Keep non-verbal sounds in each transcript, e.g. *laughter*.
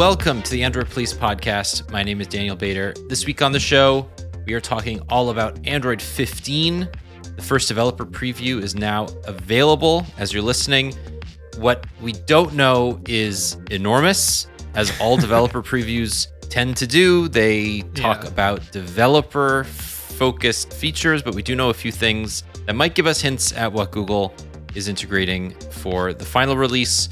Welcome to the Android Police Podcast. My name is Daniel Bader. This week on the show, we are talking all about Android 15. The first developer preview is now available as you're listening. What we don't know is enormous, as all *laughs* developer previews tend to do. They talk Yeah. about developer focused features, but we do know a few things that might give us hints at what Google is integrating for the final release.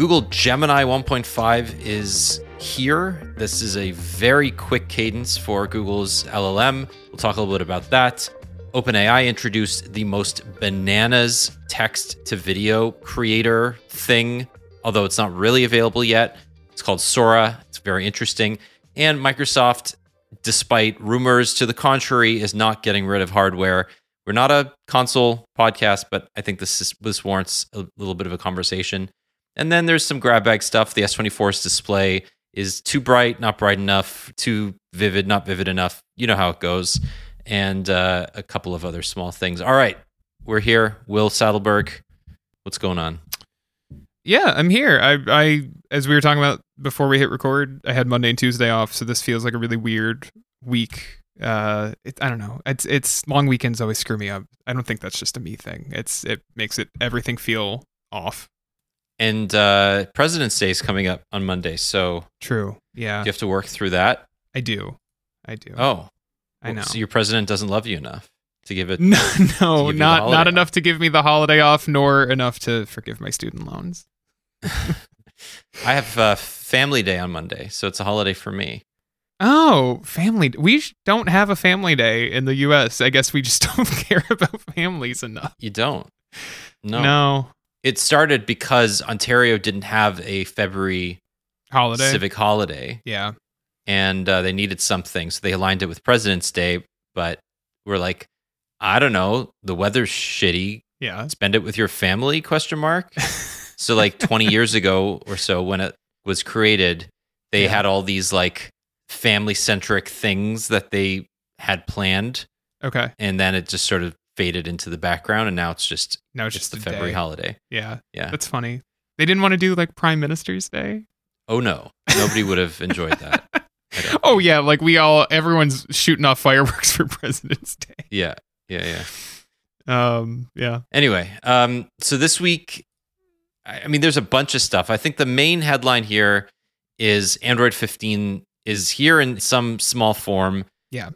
Google Gemini 1.5 is here. This is a very quick cadence for Google's LLM. We'll talk a little bit about that. OpenAI introduced the most bananas text to video creator thing, although it's not really available yet. It's called Sora. It's very interesting. And Microsoft, despite rumors to the contrary, is not getting rid of hardware. We're not a console podcast, but I think this is, this warrants a little bit of a conversation. And then there's some grab bag stuff. The S24's display is too bright, not bright enough, too vivid, not vivid enough. You know how it goes. And uh, a couple of other small things. All right, we're here. Will Sattelberg, what's going on? Yeah, I'm here. I, I, as we were talking about before we hit record, I had Monday and Tuesday off, so this feels like a really weird week. Uh, it, I don't know. It's, it's long weekends always screw me up. I don't think that's just a me thing. It's, it makes it everything feel off. And uh, President's Day is coming up on Monday, so True. Yeah, you have to work through that. I do. I do. Oh, I know. So your president doesn't love you enough to give it. *laughs* no, no, not not off. enough to give me the holiday off, nor enough to forgive my student loans. *laughs* I have uh, Family Day on Monday, so it's a holiday for me. Oh, family. We don't have a family day in the U.S. I guess we just *laughs* don't care about families enough. You don't. No. no It started because Ontario didn't have a February holiday. civic holiday, Yeah. and uh, they needed something, so they aligned it with President's Day. But we're like, I don't know, the weather's shitty. Yeah. Spend it with your family? Question mark. *laughs* So like 20 years ago or so when it was created, they Yeah. had all these like family centric things that they had planned Okay. and then it just sort of faded into the background and now it's just Now it's it's just the February day. holiday. Yeah. Yeah. That's funny. They didn't want to do like Prime Minister's Day. Oh no. Nobody would have enjoyed that. *laughs* Oh yeah, like we all everyone's shooting off fireworks *laughs* for President's Day. Yeah. Yeah, yeah. Um. Yeah. Anyway, um so this week I I mean there's a bunch of stuff. I think the main headline here is Android 15 is here in some small form. Yeah.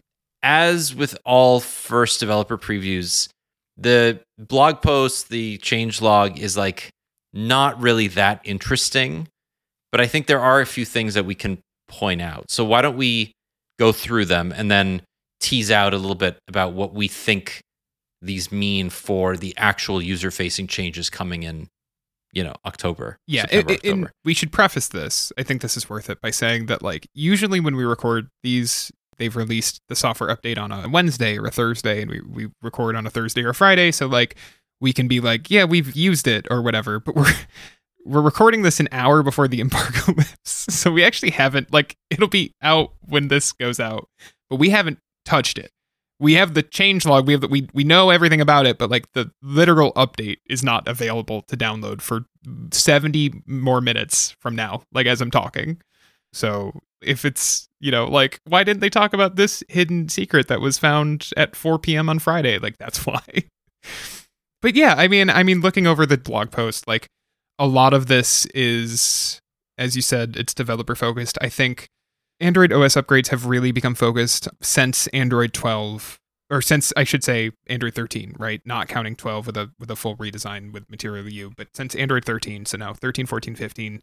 As with all first developer previews, the blog post, the change log is like not really that interesting, but I think there are a few things that we can point out. So why don't we go through them and then tease out a little bit about what we think these mean for the actual user facing changes coming in, you know, October. Yeah, it- it- October. we should preface this. I think this is worth it by saying that, like, usually when we record these, they've released the software update on a Wednesday or a Thursday, and we, we record on a Thursday or a Friday. So, like, we can be like, yeah, we've used it or whatever, but we're. *laughs* We're recording this an hour before the *laughs* embargo lifts. So we actually haven't like it'll be out when this goes out, but we haven't touched it. We have the change log, we have the, we we know everything about it, but like the literal update is not available to download for 70 more minutes from now, like as I'm talking. So if it's, you know, like, why didn't they talk about this hidden secret that was found at 4 p.m. on Friday? Like, that's *laughs* why. but yeah, I mean, I mean, looking over the blog post, like, a lot of this is, as you said, it's developer focused. I think Android OS upgrades have really become focused since Android 12 or since I should say Android 13, right? Not counting 12 with a with a full redesign with Material You, but since Android 13, so now 13, 14, 15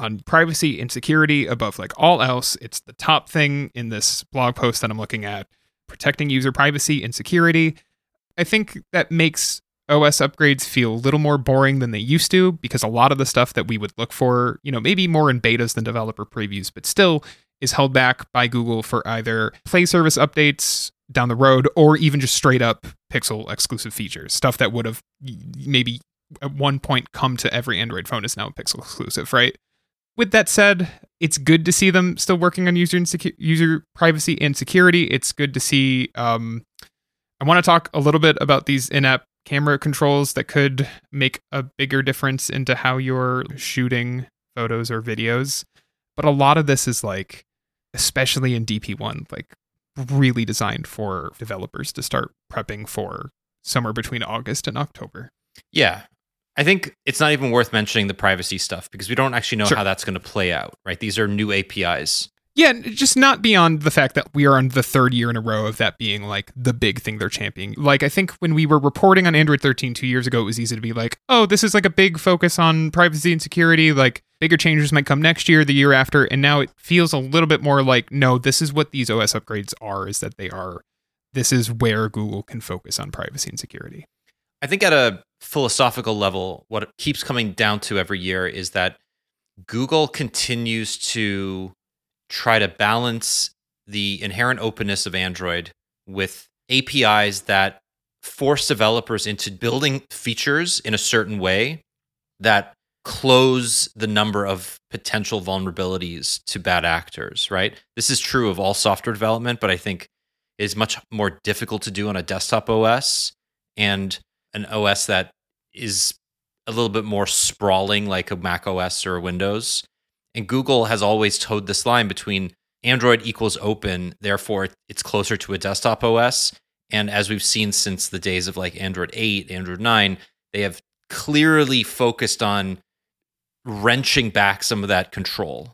on privacy and security above like all else, it's the top thing in this blog post that I'm looking at, protecting user privacy and security. I think that makes OS upgrades feel a little more boring than they used to because a lot of the stuff that we would look for, you know, maybe more in betas than developer previews, but still is held back by Google for either Play service updates down the road or even just straight up Pixel exclusive features. Stuff that would have maybe at one point come to every Android phone is now Pixel exclusive, right? With that said, it's good to see them still working on user and secu- user privacy and security. It's good to see. Um, I want to talk a little bit about these in-app camera controls that could make a bigger difference into how you're shooting photos or videos. But a lot of this is like, especially in DP1, like really designed for developers to start prepping for somewhere between August and October. Yeah. I think it's not even worth mentioning the privacy stuff because we don't actually know Sure. how that's going to play out, right? These are new APIs. Yeah, just not beyond the fact that we are on the third year in a row of that being like the big thing they're championing. Like, I think when we were reporting on Android 13 two years ago, it was easy to be like, oh, this is like a big focus on privacy and security. Like, bigger changes might come next year, the year after. And now it feels a little bit more like, no, this is what these OS upgrades are, is that they are, this is where Google can focus on privacy and security. I think at a philosophical level, what it keeps coming down to every year is that Google continues to try to balance the inherent openness of Android with APIs that force developers into building features in a certain way that close the number of potential vulnerabilities to bad actors, right? This is true of all software development, but I think is much more difficult to do on a desktop OS and an OS that is a little bit more sprawling like a Mac OS or a Windows. And Google has always toed this line between Android equals open, therefore it's closer to a desktop OS. And as we've seen since the days of like Android 8, Android 9, they have clearly focused on wrenching back some of that control.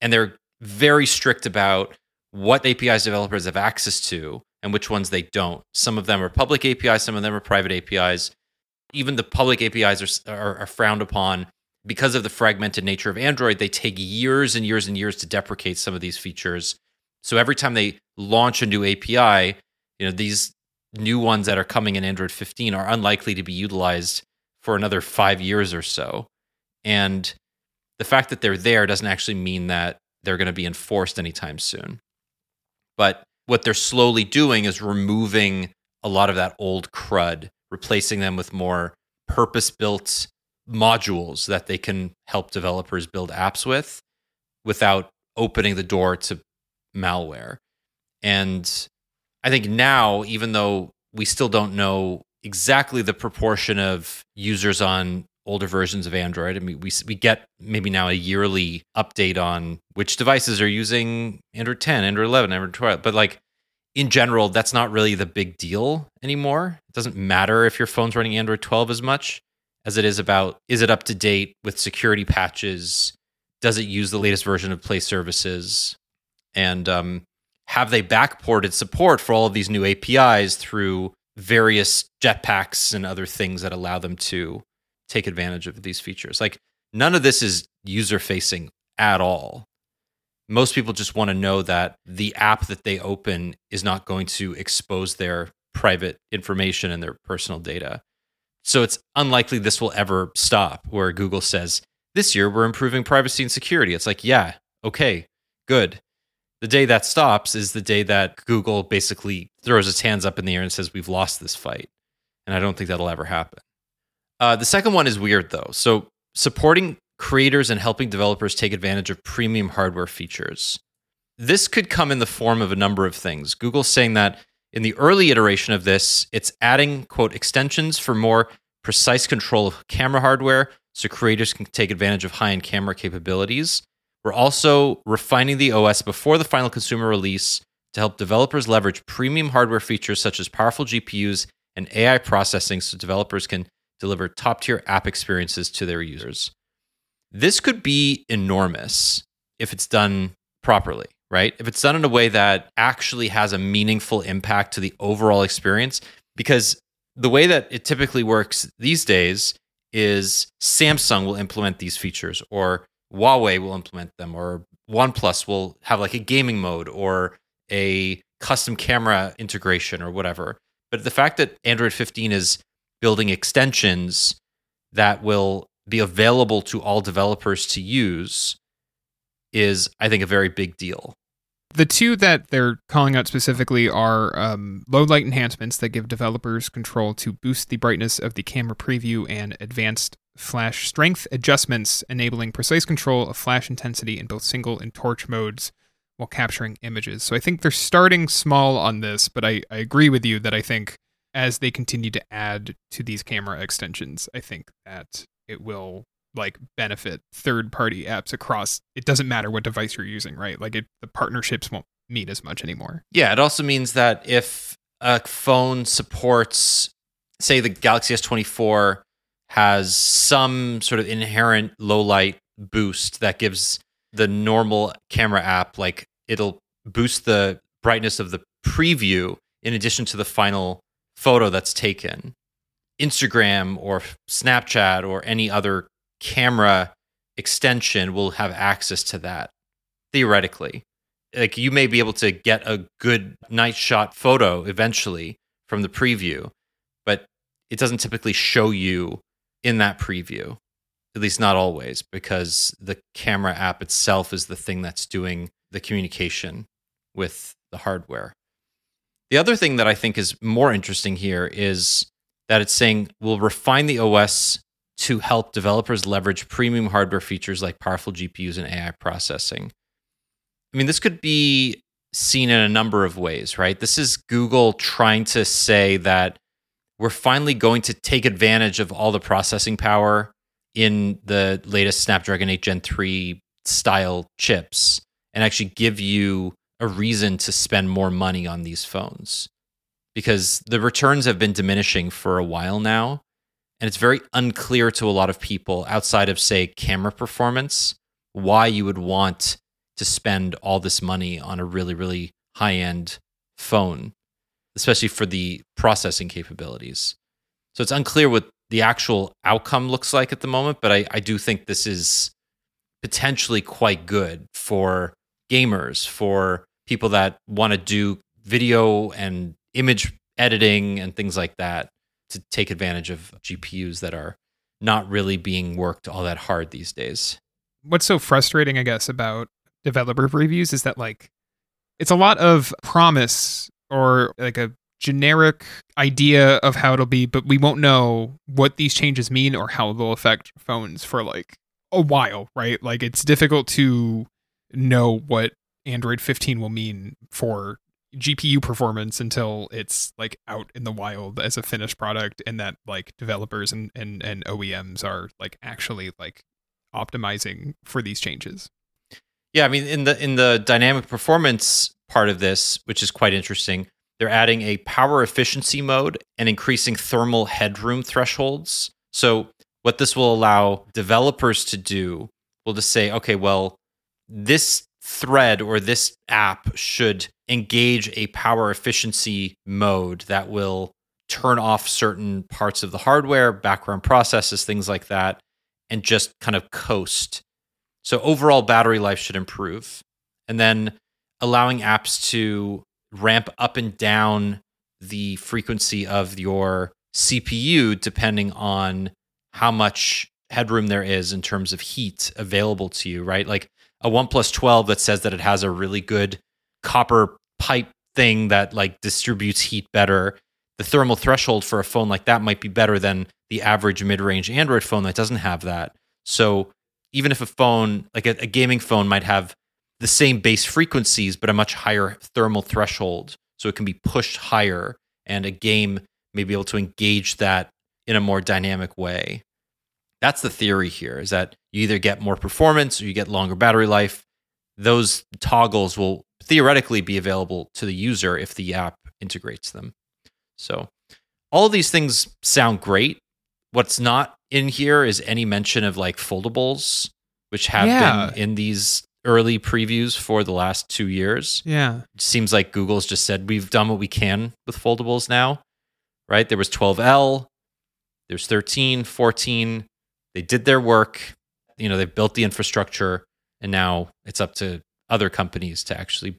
And they're very strict about what APIs developers have access to and which ones they don't. Some of them are public APIs, some of them are private APIs. Even the public APIs are, are, are frowned upon because of the fragmented nature of Android. They take years and years and years to deprecate some of these features. So every time they launch a new API, you know these new ones that are coming in Android 15 are unlikely to be utilized for another five years or so. And the fact that they're there doesn't actually mean that they're going to be enforced anytime soon. But what they're slowly doing is removing a lot of that old crud, replacing them with more purpose built modules that they can help developers build apps with without opening the door to malware. And I think now, even though we still don't know exactly the proportion of users on older versions of Android. I mean, we we get maybe now a yearly update on which devices are using Android 10, Android 11, Android 12. But like in general, that's not really the big deal anymore. It doesn't matter if your phone's running Android 12 as much as it is about is it up to date with security patches? Does it use the latest version of Play services? And um, have they backported support for all of these new APIs through various jetpacks and other things that allow them to take advantage of these features. Like none of this is user facing at all. Most people just want to know that the app that they open is not going to expose their private information and their personal data. So it's unlikely this will ever stop where Google says, this year we're improving privacy and security. It's like, yeah, okay, good. The day that stops is the day that Google basically throws its hands up in the air and says, we've lost this fight. And I don't think that'll ever happen. Uh, the second one is weird though. So supporting creators and helping developers take advantage of premium hardware features. This could come in the form of a number of things. Google's saying that in the early iteration of this, it's adding quote extensions for more precise control of camera hardware so creators can take advantage of high-end camera capabilities. We're also refining the OS before the final consumer release to help developers leverage premium hardware features such as powerful GPUs and AI processing so developers can deliver top tier app experiences to their users. This could be enormous if it's done properly, right? If it's done in a way that actually has a meaningful impact to the overall experience, because the way that it typically works these days is Samsung will implement these features, or Huawei will implement them, or OnePlus will have like a gaming mode or a custom camera integration or whatever. But the fact that Android 15 is building extensions that will be available to all developers to use is, I think, a very big deal. The two that they're calling out specifically are um, low light enhancements that give developers control to boost the brightness of the camera preview and advanced flash strength adjustments, enabling precise control of flash intensity in both single and torch modes while capturing images. So I think they're starting small on this, but I, I agree with you that I think as they continue to add to these camera extensions, I think that it will like benefit third party apps across it doesn't matter what device you're using right? Like it, the partnerships won't mean as much anymore. Yeah, it also means that if a phone supports, say, the Galaxy S24 has some sort of inherent low light boost that gives the normal camera app, like it'll boost the brightness of the preview in addition to the final photo that's taken. Instagram or Snapchat or any other camera extension will have access to that theoretically like you may be able to get a good night shot photo eventually from the preview, but it doesn't typically show you in that preview. At least not always, because the camera app itself is the thing that's doing the communication with the hardware. The other thing that I think is more interesting here is that it's saying we'll refine the OS to help developers leverage premium hardware features like powerful GPUs and AI processing. I mean, this could be seen in a number of ways, right? This is Google trying to say that we're finally going to take advantage of all the processing power in the latest Snapdragon 8 Gen 3 style chips and actually give you a reason to spend more money on these phones. Because the returns have been diminishing for a while now. And it's very unclear to a lot of people outside of, say, camera performance, why you would want to spend all this money on a really, really high end phone, especially for the processing capabilities. So it's unclear what the actual outcome looks like at the moment, but I, I do think this is potentially quite good for gamers, for people that want to do video and image editing and things like that to take advantage of GPUs that are not really being worked all that hard these days. What's so frustrating, I guess, about developer previews is that like it's a lot of promise or like a generic idea of how it'll be, but we won't know what these changes mean or how they'll affect phones for like a while, right? Like it's difficult to know what Android 15 will mean for GPU performance until it's like out in the wild as a finished product and that like developers and, and, and OEMs are like actually like optimizing for these changes. Yeah, I mean in the in the dynamic performance part of this, which is quite interesting, they're adding a power efficiency mode and increasing thermal headroom thresholds. So what this will allow developers to do will just say, okay, well, this thread or this app should engage a power efficiency mode that will turn off certain parts of the hardware, background processes, things like that, and just kind of coast so overall battery life should improve. And then allowing apps to ramp up and down the frequency of your CPU depending on how much headroom there is in terms of heat available to you, right? Like a OnePlus 12 that says that it has a really good copper pipe thing that like distributes heat better. The thermal threshold for a phone like that might be better than the average mid-range Android phone that doesn't have that. So even if a phone, like a, a gaming phone, might have the same base frequencies, but a much higher thermal threshold. So it can be pushed higher, and a game may be able to engage that in a more dynamic way. That's the theory here is that you either get more performance or you get longer battery life. Those toggles will theoretically be available to the user if the app integrates them. So, all of these things sound great. What's not in here is any mention of like foldables, which have Yeah. been in these early previews for the last two years. Yeah. It seems like Google's just said we've done what we can with foldables now, right? There was 12L, there's 13, 14. They did their work. You know, they've built the infrastructure, and now it's up to other companies to actually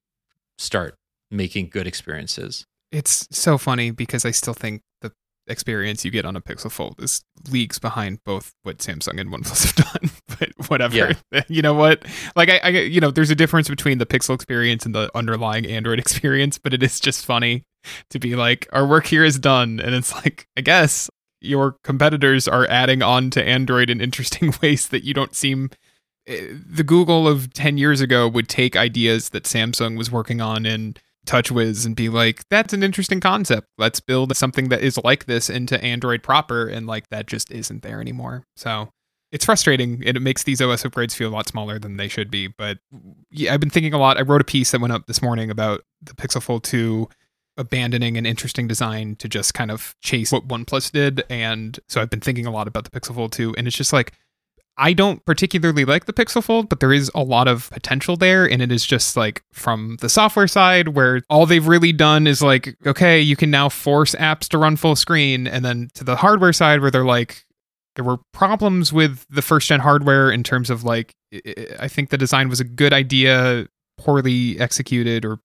start making good experiences. It's so funny because I still think the experience you get on a Pixel Fold is leagues behind both what Samsung and OnePlus *laughs* have done. But whatever, *laughs* you know what? Like I, I, you know, there's a difference between the Pixel experience and the underlying Android *laughs* experience, but it is just funny to be like, our work here is done, and it's like, I guess your competitors are adding on to Android in interesting *laughs* ways that you don't seem. eh, The Google of 10 years ago would take ideas that Samsung was working on in TouchWiz and be like, that's an interesting concept. Let's build something that is like this into Android proper. And like that just isn't there anymore. So it's frustrating it makes these OS upgrades feel a lot smaller than they should be. But yeah, I've been thinking a lot. I wrote a piece that went up this morning about the Pixel Fold 2 abandoning an interesting design to just kind of chase what OnePlus did. And so I've been thinking a lot about the Pixel Fold 2. And it's just like, I don't particularly like the Pixel Fold, but there is a lot of potential there. And it is just like from the software side, where all they've really done is like, okay, you can now force apps to run full screen. And then to the hardware side, where they're like, there were problems with the first gen hardware in terms of like, I think the design was a good idea, poorly executed or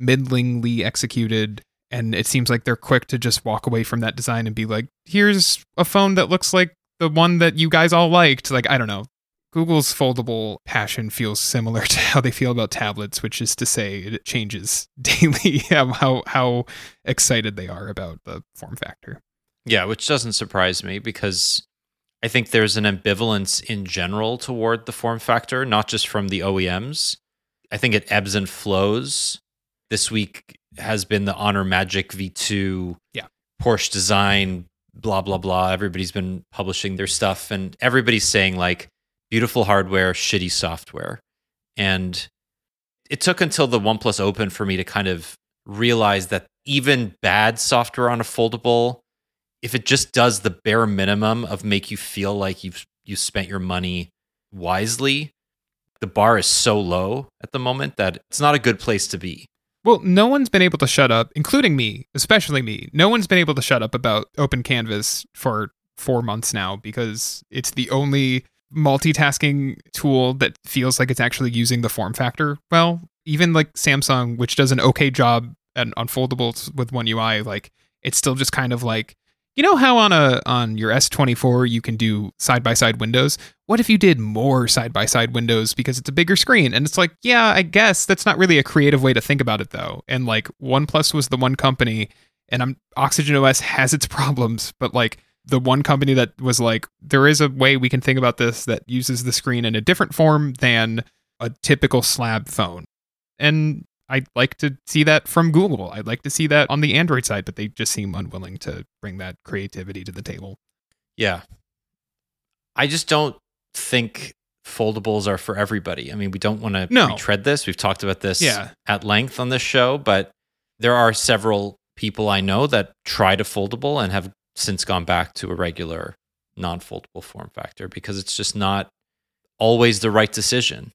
middlingly executed. And it seems like they're quick to just walk away from that design and be like, here's a phone that looks like the one that you guys all liked. Like, I don't know. Google's foldable passion feels similar *laughs* to how they feel about tablets, which is to say it changes *laughs* daily how how excited they are about the form factor. Yeah, which doesn't surprise me because I think there's an ambivalence in general toward the form factor, not just from the OEMs. I think it ebbs and flows. This week has been the Honor Magic V2 yeah. Porsche design blah blah blah. Everybody's been publishing their stuff, and everybody's saying like beautiful hardware, shitty software. And it took until the OnePlus Open for me to kind of realize that even bad software on a foldable, if it just does the bare minimum of make you feel like you've you spent your money wisely, the bar is so low at the moment that it's not a good place to be. Well, no one's been able to shut up, including me, especially me. No one's been able to shut up about Open Canvas for four months now because it's the only multitasking tool that feels like it's actually using the form factor well. Even like Samsung, which does an okay job at, on foldables with One UI, like it's still just kind of like you know how on a on your S24 you can do side by side windows? What if you did more side by side windows because it's a bigger screen? And it's like, yeah, I guess that's not really a creative way to think about it though. And like OnePlus was the one company and I'm Oxygen OS has its *laughs* problems, but like the one company that was like there is a way we can think about this that uses the screen in a different form than a typical slab phone. And I'd like to see that from Google. I'd like to see that on the Android side, but they just seem unwilling to bring that creativity to the table. Yeah. I just don't think foldables are for everybody. I mean, we don't want to no. retread this. We've talked about this yeah. at length on this show, but there are several people I know that tried a foldable and have since gone back to a regular non foldable form factor because it's just not always the right decision.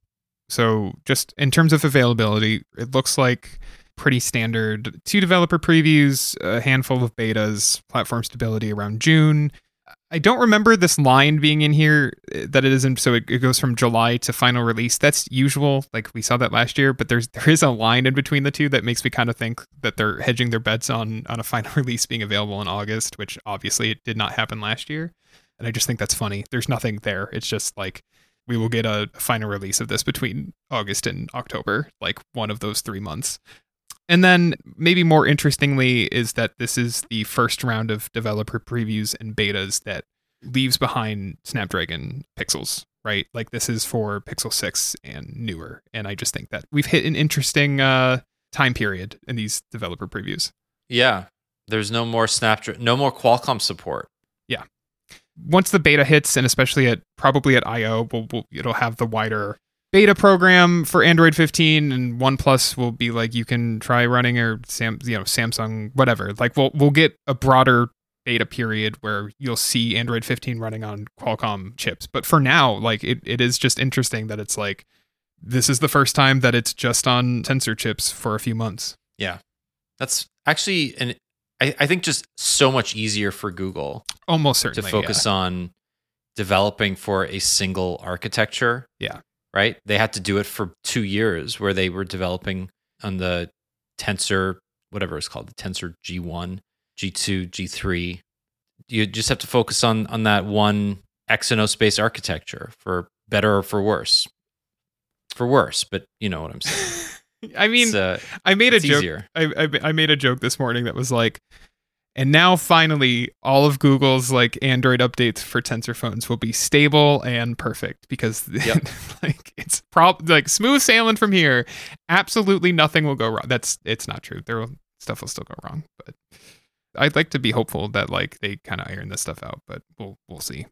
So, just in terms of availability, it looks like pretty standard. Two developer previews, a handful of betas, platform stability around June. I don't remember this line being in here eh, that it isn't. So it, it, goes from July to final release. That's usual. Like we saw that last year, but there's *laughs* there is a line in between the two that makes me kind of think that they're hedging their bets on on a final *laughs* release being available in August, which obviously it did not happen last year. And I just think that's funny. There's nothing there. It's just like we will get a final release of this between August and October, like one of those three months. And then, maybe more interestingly, is that this is the first round of developer previews and betas that leaves behind Snapdragon pixels, right? Like, this is for Pixel 6 and newer. And I just think that we've hit an interesting uh, time period in these developer previews. Yeah. There's no more Snapdragon, no more Qualcomm support once the beta hits, and especially at probably at I/O, we'll, we'll, it'll have the wider beta program for Android 15, and OnePlus will be like you can try running or Sam, you know, Samsung, whatever. Like we'll we'll get a broader beta period where you'll see Android 15 running on Qualcomm chips. But for now, like it, it is just interesting that it's like this is the first time that it's just on Tensor chips for a few months. Yeah. That's actually an I, I think just so much easier for Google almost certainly to focus yeah. on developing for a single architecture. Yeah. Right? They had to do it for 2 years where they were developing on the Tensor whatever it's called, the Tensor G1, G2, G3. You just have to focus on on that one Exynos based architecture for better or for worse. For worse, but you know what I'm saying. *laughs* *laughs* I mean, uh, I made a joke. I, I, I made a joke this morning that was like, and now finally, all of Google's like Android updates for Tensor phones will be stable and perfect because *laughs* yep. like it's prob like smooth sailing from here. Absolutely nothing will go wrong. That's it's not true. There will stuff will still go wrong, but I'd like to be hopeful that like they kind of iron this stuff out. But we'll we'll see.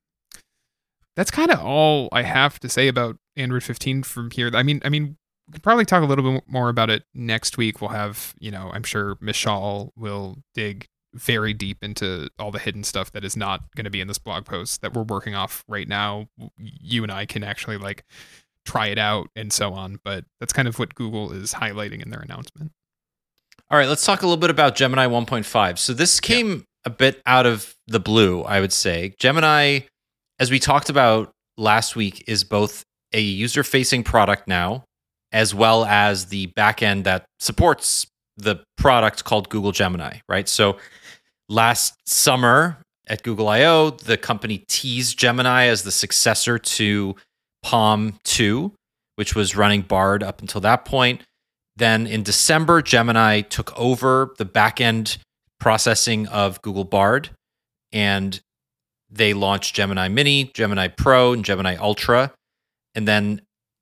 that's kind of all I have to say about Android 15 from here. I mean, I mean, we could probably talk a little bit more about it next week. We'll have, you know, I'm sure Mishaal will dig very deep into all the hidden stuff that is not going to be in this blog post that we're working off right now. You and I can actually like try it out and so on, but that's kind of what Google is highlighting in their announcement. All right, let's talk a little bit about Gemini 1.5. So this came yeah. a bit out of the blue, I would say. Gemini, as we talked about last week, is both a user facing product now, as well as the backend that supports the product called Google Gemini, right? So last summer at Google I/O, the company teased Gemini as the successor to PaLM 2, which was running Bard up until that point. Then in December, Gemini took over the backend processing of Google Bard and they launched Gemini Mini, Gemini Pro, and Gemini Ultra. And then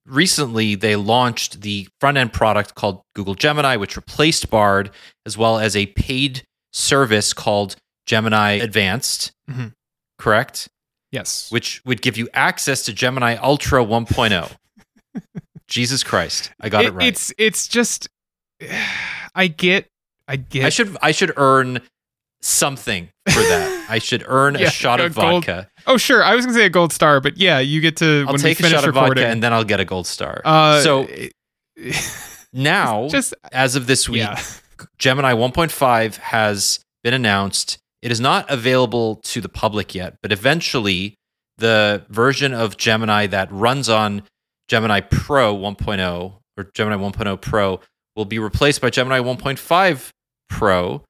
recently they launched the front end product called Google Gemini, which replaced Bard, as well as a paid service called Gemini Advanced. Mm-hmm. Correct? Yes. Which would give you access to Gemini Ultra 1.0. *laughs* Jesus Christ. I got it, it right. It's it's just *sighs* I get I get I should I should earn something for that. I should earn *laughs* yeah, a shot a of gold. vodka. Oh sure, I was gonna say a gold star, but yeah, you get to. I'll take a shot of vodka and then I'll get a gold star. Uh, so *laughs* now, *laughs* just as of this week, yeah. Gemini 1.5 has been announced. It is not available to the public yet, but eventually, the version of Gemini that runs on Gemini Pro 1.0 or Gemini 1.0 Pro will be replaced by Gemini 1.5 Pro.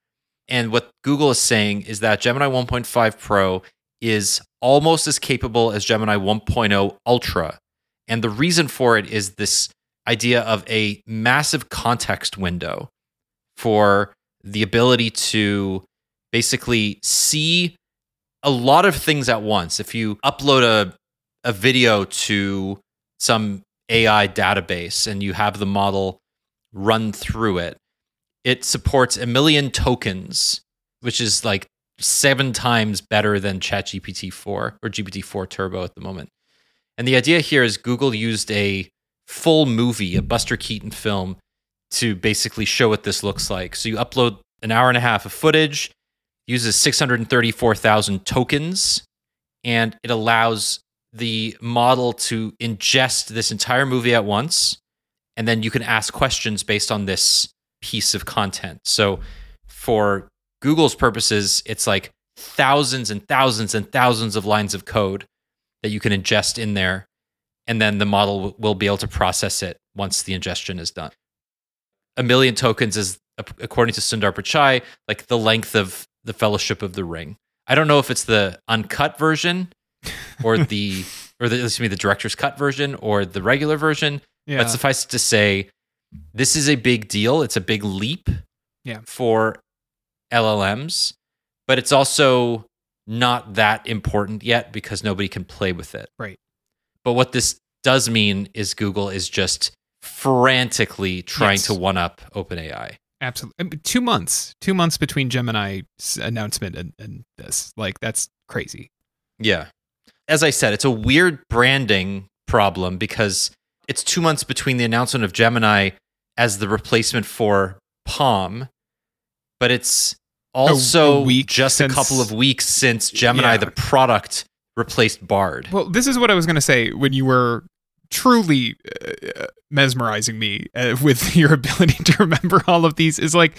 And what Google is saying is that Gemini 1.5 Pro is almost as capable as Gemini 1.0 Ultra. And the reason for it is this idea of a massive context window for the ability to basically see a lot of things at once. If you upload a, a video to some AI database and you have the model run through it, it supports a million tokens, which is like seven times better than ChatGPT 4 or GPT 4 Turbo at the moment. And the idea here is Google used a full movie, a Buster Keaton film, to basically show what this looks like. So you upload an hour and a half of footage, uses 634,000 tokens, and it allows the model to ingest this entire movie at once. And then you can ask questions based on this piece of content. So for Google's purposes, it's like thousands and thousands and thousands of lines of code that you can ingest in there. And then the model will be able to process it once the ingestion is done. A million tokens is, according to Sundar Pichai, like the length of the Fellowship of the Ring. I don't know if it's the uncut version *laughs* or the or the excuse me the director's cut version or the regular version. Yeah. But suffice it to say, this is a big deal. It's a big leap yeah. for LLMs, but it's also not that important yet because nobody can play with it. Right. But what this does mean is Google is just frantically trying yes. to one up OpenAI. Absolutely. Two months. Two months between Gemini's announcement and, and this. Like, that's crazy. Yeah. As I said, it's a weird branding problem because it's two months between the announcement of Gemini as the replacement for PaLM, but it's also a, just since, a couple of weeks since Gemini, yeah. the product, replaced Bard. Well, this is what I was going to say when you were truly uh, mesmerizing me uh, *laughs* with your ability to remember all of these. Is like,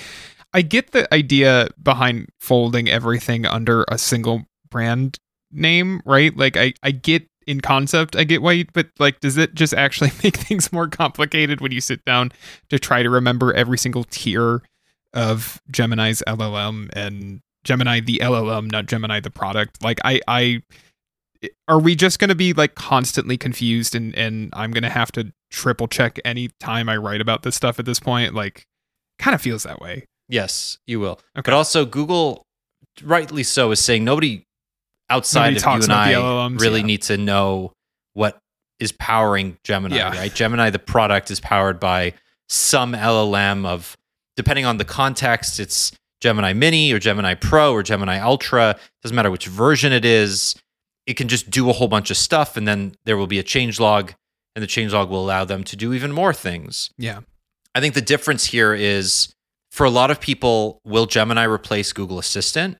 I get the idea behind folding everything under a single brand name, right? Like, I, I get in concept, I get why, you, but like, does it just actually *laughs* make things more complicated when you sit down to try to remember every single tier of Gemini's LLM and Gemini the LLM, not Gemini the product. Like I I are we just going to be like constantly confused and and I'm going to have to triple check any time I write about this stuff at this point? Like kind of feels that way. Yes, you will. Okay. But also Google rightly so is saying nobody outside of you and I LLMs, really yeah. need to know what is powering Gemini, yeah. right? Gemini the product is powered by some LLM of depending on the context, it's Gemini Mini or Gemini Pro or Gemini Ultra. Doesn't matter which version it is. it can just do a whole bunch of stuff and then there will be a change log and the change log will allow them to do even more things. Yeah. I think the difference here is for a lot of people, will Gemini replace Google Assistant?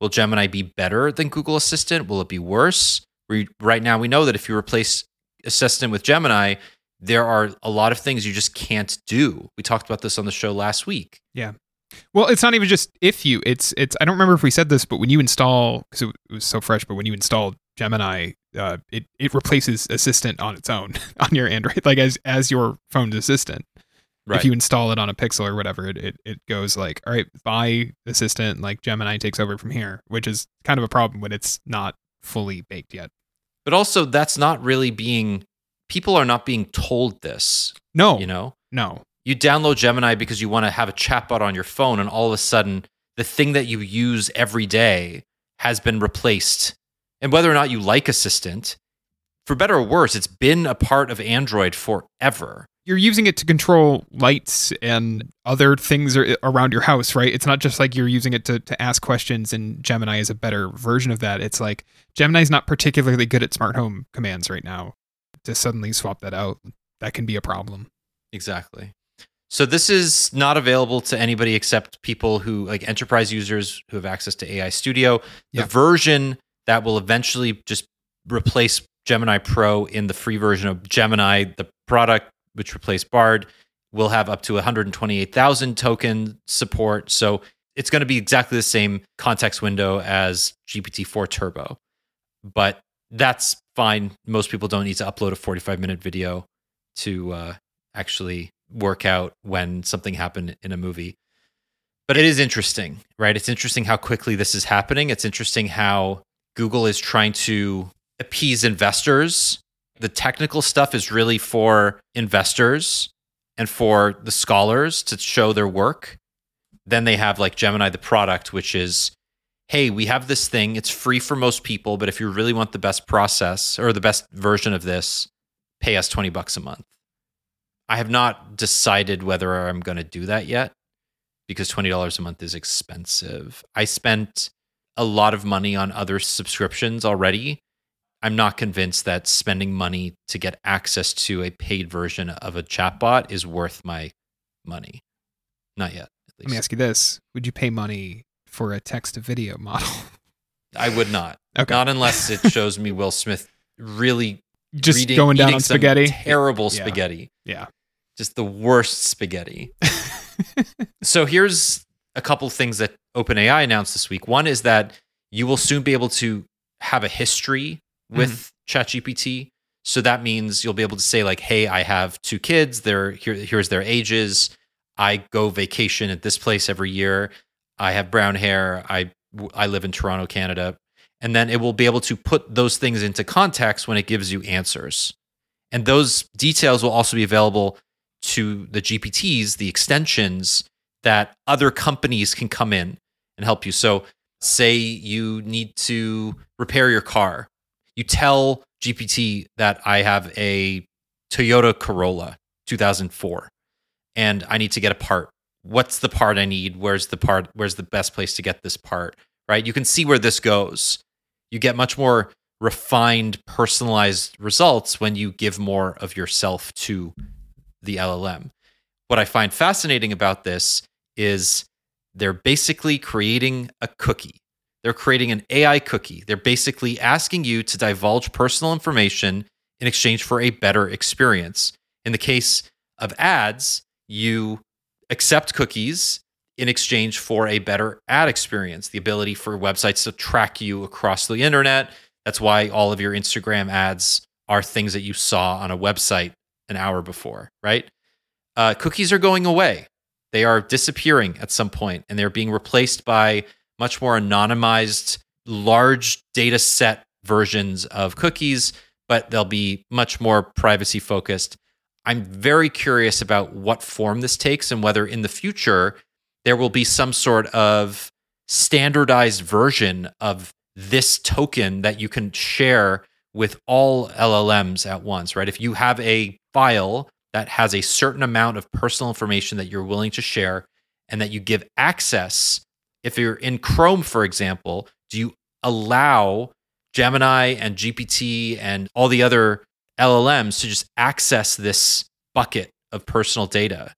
Will Gemini be better than Google Assistant? Will it be worse? We, right now, we know that if you replace Assistant with Gemini, there are a lot of things you just can't do. We talked about this on the show last week. Yeah. Well, it's not even just if you. It's it's. I don't remember if we said this, but when you install, because it was so fresh, but when you install Gemini, uh, it it replaces Assistant on its own *laughs* on your Android, like as as your phone's assistant. Right. If you install it on a Pixel or whatever, it, it it goes like, all right, bye Assistant, like Gemini takes over from here, which is kind of a problem when it's not fully baked yet. But also, that's not really being. People are not being told this. No, You know, no, you download Gemini because you want to have a chatbot on your phone, and all of a sudden, the thing that you use every day has been replaced. And whether or not you like Assistant, for better or worse, it's been a part of Android forever. You're using it to control lights and other things around your house, right? It's not just like you're using it to, to ask questions and Gemini is a better version of that. It's like Gemini's not particularly good at smart home commands right now. To suddenly swap that out, that can be a problem. Exactly. So this is not available to anybody except people who like enterprise users who have access to AI Studio. The Yeah. version that will eventually just replace Gemini Pro in the free version of Gemini, the product which replaced Bard, will have up to 128,000 token support. So it's going to be exactly the same context window as GPT-4 Turbo. But that's fine. Most people don't need to upload a 45 minute video to uh, actually work out when something happened in a movie. But it is interesting, right? It's interesting how quickly this is happening. It's interesting how Google is trying to appease investors. The technical stuff is really for investors and for the scholars to show their work. Then they have like Gemini, the product, which is hey, we have this thing. It's free for most people, but if you really want the best process or the best version of this, pay us 20 bucks a month. I have not decided whether I'm going to do that yet because $20 a month is expensive. I spent a lot of money on other subscriptions already. I'm not convinced that spending money to get access to a paid version of a chatbot is worth my money. Not yet. At Let me ask you this Would you pay money for a text to video model? *laughs* I would not. Okay. Not unless it shows me Will Smith really Just reading- going down on spaghetti? Terrible Yeah. spaghetti. Yeah. Just the worst spaghetti. *laughs* so here's a couple things that OpenAI announced this week. One is that you will soon be able to have a history with mm-hmm. ChatGPT. So that means you'll be able to say like, "Hey, I have two kids. They're here. Here's their ages. I go vacation at this place every year. I have brown hair. I I live in Toronto, Canada." And then it will be able to put those things into context when it gives you answers. And those details will also be available to the GPTs, the extensions that other companies can come in and help you. So, say you need to repair your car, you tell GPT that I have a Toyota Corolla 2004 and I need to get a part. What's the part I need? Where's the part? Where's the best place to get this part? Right? You can see where this goes. You get much more refined, personalized results when you give more of yourself to the LLM. What I find fascinating about this is they're basically creating a cookie. They're creating an AI cookie. They're basically asking you to divulge personal information in exchange for a better experience. In the case of ads, you accept cookies in exchange for a better ad experience, the ability for websites to track you across the internet. That's why all of your Instagram ads are things that you saw on a website an hour before, right? Uh, cookies are going away. They are disappearing at some point and they're being replaced by much more anonymized, large data set versions of cookies, but they'll be much more privacy focused. I'm very curious about what form this takes and whether in the future there will be some sort of standardized version of this token that you can share with all LLMs at once, right? If you have a file that has a certain amount of personal information that you're willing to share and that you give access, if you're in Chrome, for example, do you allow Gemini and GPT and all the other LLMs to just access this bucket of personal data.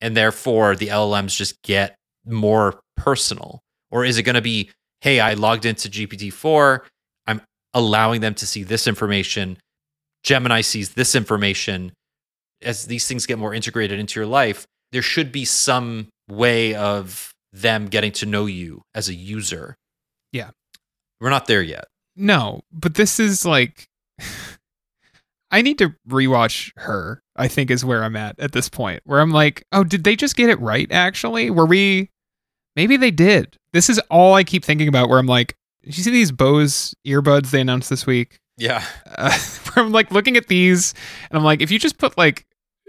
And therefore, the LLMs just get more personal? Or is it going to be, hey, I logged into GPT 4, I'm allowing them to see this information, Gemini sees this information. As these things get more integrated into your life, there should be some way of them getting to know you as a user. Yeah. We're not there yet. No, but this is like *sighs* I need to rewatch her. I think is where I'm at at this point. Where I'm like, "Oh, did they just get it right actually? Were we Maybe they did. This is all I keep thinking about where I'm like, did you see these Bose earbuds they announced this week? Yeah. *laughs* Uh, where I'm like looking at these and I'm like, if you just put like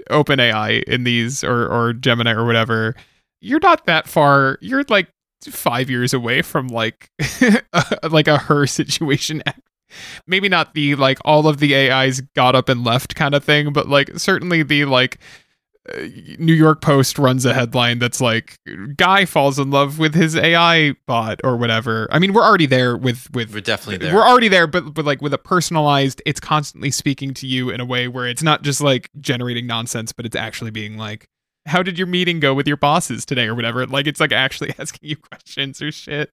OpenAI in these or or Gemini or whatever, you're not that far. You're like five years away from like *laughs* like a her situation. *laughs* Maybe not the like all of the AIs got up and left kind of thing, but like certainly the like uh, New York Post runs a headline that's like guy falls in love with his AI bot or whatever. I mean, we're already there with with We're definitely there. we're already there, but but like with a personalized, it's constantly speaking to you in a way where it's not just like generating nonsense, but it's actually being like, how did your meeting go with your bosses today or whatever? Like it's like actually *laughs* asking you questions or shit.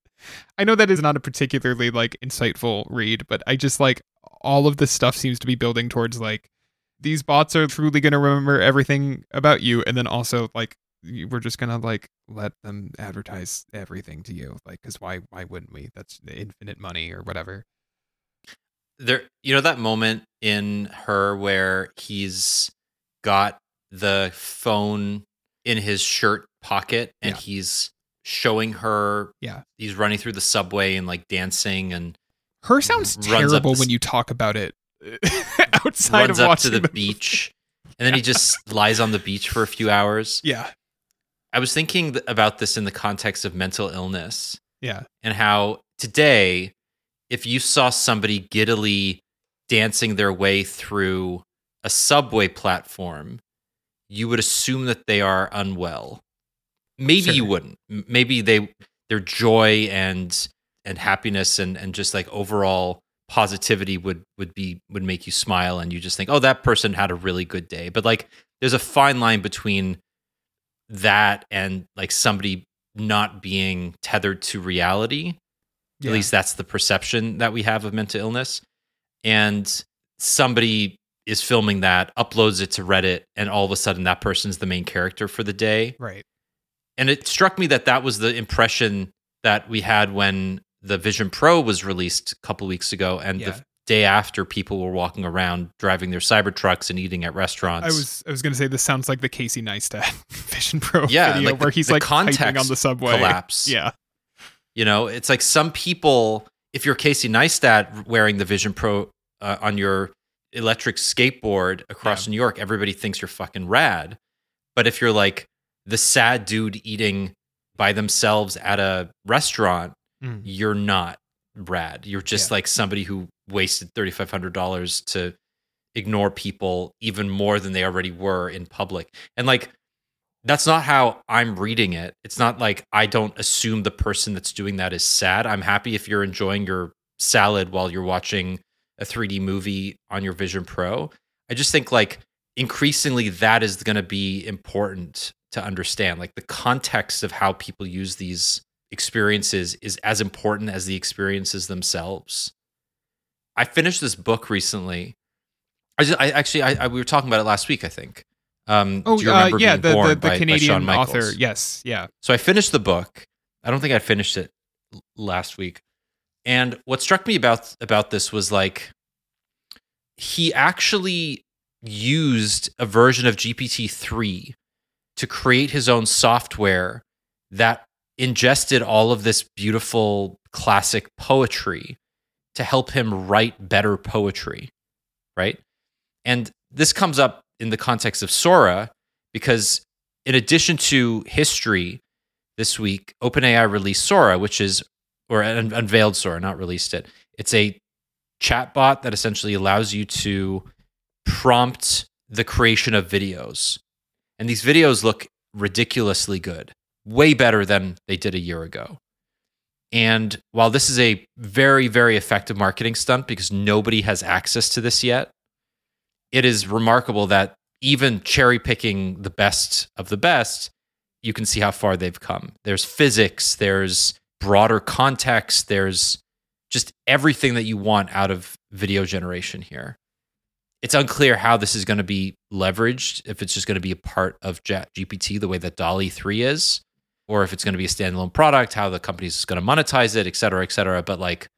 I know that is not a particularly like insightful read, but I just like all of this stuff seems to be building towards like these bots are truly going to remember everything about you and then also like we're just going to like let them advertise everything to you like cuz why why wouldn't we that's infinite money or whatever there you know that moment in her where he's got the phone in his shirt pocket and Yeah. he's showing her Yeah. he's running through the subway and like dancing and her sounds terrible when you talk about it *laughs* outside runs of up watching to the the beach and then he just *laughs* lies on the beach for a few hours yeah i was thinking about this in the context of mental illness yeah and how today, if you saw somebody giddily dancing their way through a subway platform, you would assume that they are unwell. Maybe you wouldn't. Maybe they their joy and and happiness and and just like overall positivity would would be would make you smile and you just think, "Oh, that person had a really good day." But like there's a fine line between that and like somebody not being tethered to reality. Yeah. At least that's the perception that we have of mental illness. And somebody is filming that, uploads it to Reddit, and all of a sudden that person's the main character for the day. right And it struck me that that was the impression that we had when the Vision Pro was released a couple weeks ago, and Yeah. the day after, people were walking around driving their cyber trucks and eating at restaurants. I was I was gonna say this sounds like the Casey Neistat *laughs* Vision Pro Yeah, video like where the- he's the like context on the subway collapse. *laughs* Yeah, You know, it's like some people, if you're Casey Neistat wearing the Vision Pro uh, on your electric skateboard across Yeah. New York, everybody thinks you're fucking rad. But if you're like the sad dude eating by themselves at a restaurant, Mm. you're not rad. You're just Yeah. like somebody who wasted $3,500 to ignore people even more than they already were in public. And like, that's not how I'm reading it. It's not like I don't assume the person that's doing that is sad. I'm happy if you're enjoying your salad while you're watching a 3D movie on your Vision Pro. I just think like increasingly that is going to be important to understand. Like the context of how people use these experiences is as important as the experiences themselves. I finished this book recently. I just, I actually, I, I we were talking about it last week. I think. Um, Oh, do you uh, yeah, the, the, the by, by Canadian Michaels? author. Yes, yeah. So I finished the book. I don't think I finished it last week. And what struck me about about this was like he actually used a version of GPT-3 to create his own software that ingested all of this beautiful classic poetry to help him write better poetry, right? And this comes up in the context of Sora because in addition to history, this week, OpenAI released Sora, which is, or un- unveiled Sora, not released it. It's a chatbot that essentially allows you to prompt the creation of videos. And these videos look ridiculously good, way better than they did a year ago. And while this is a very, very effective marketing stunt because nobody has access to this yet, it is remarkable that even cherry picking the best of the best, you can see how far they've come. There's physics, there's broader context, there's just everything that you want out of video generation here. It's unclear how this is going to be leveraged, if it's just going to be a part of GPT the way that DALL-E 3 is, or if it's going to be a standalone product, how the company's going to monetize it, et cetera, et cetera. But like,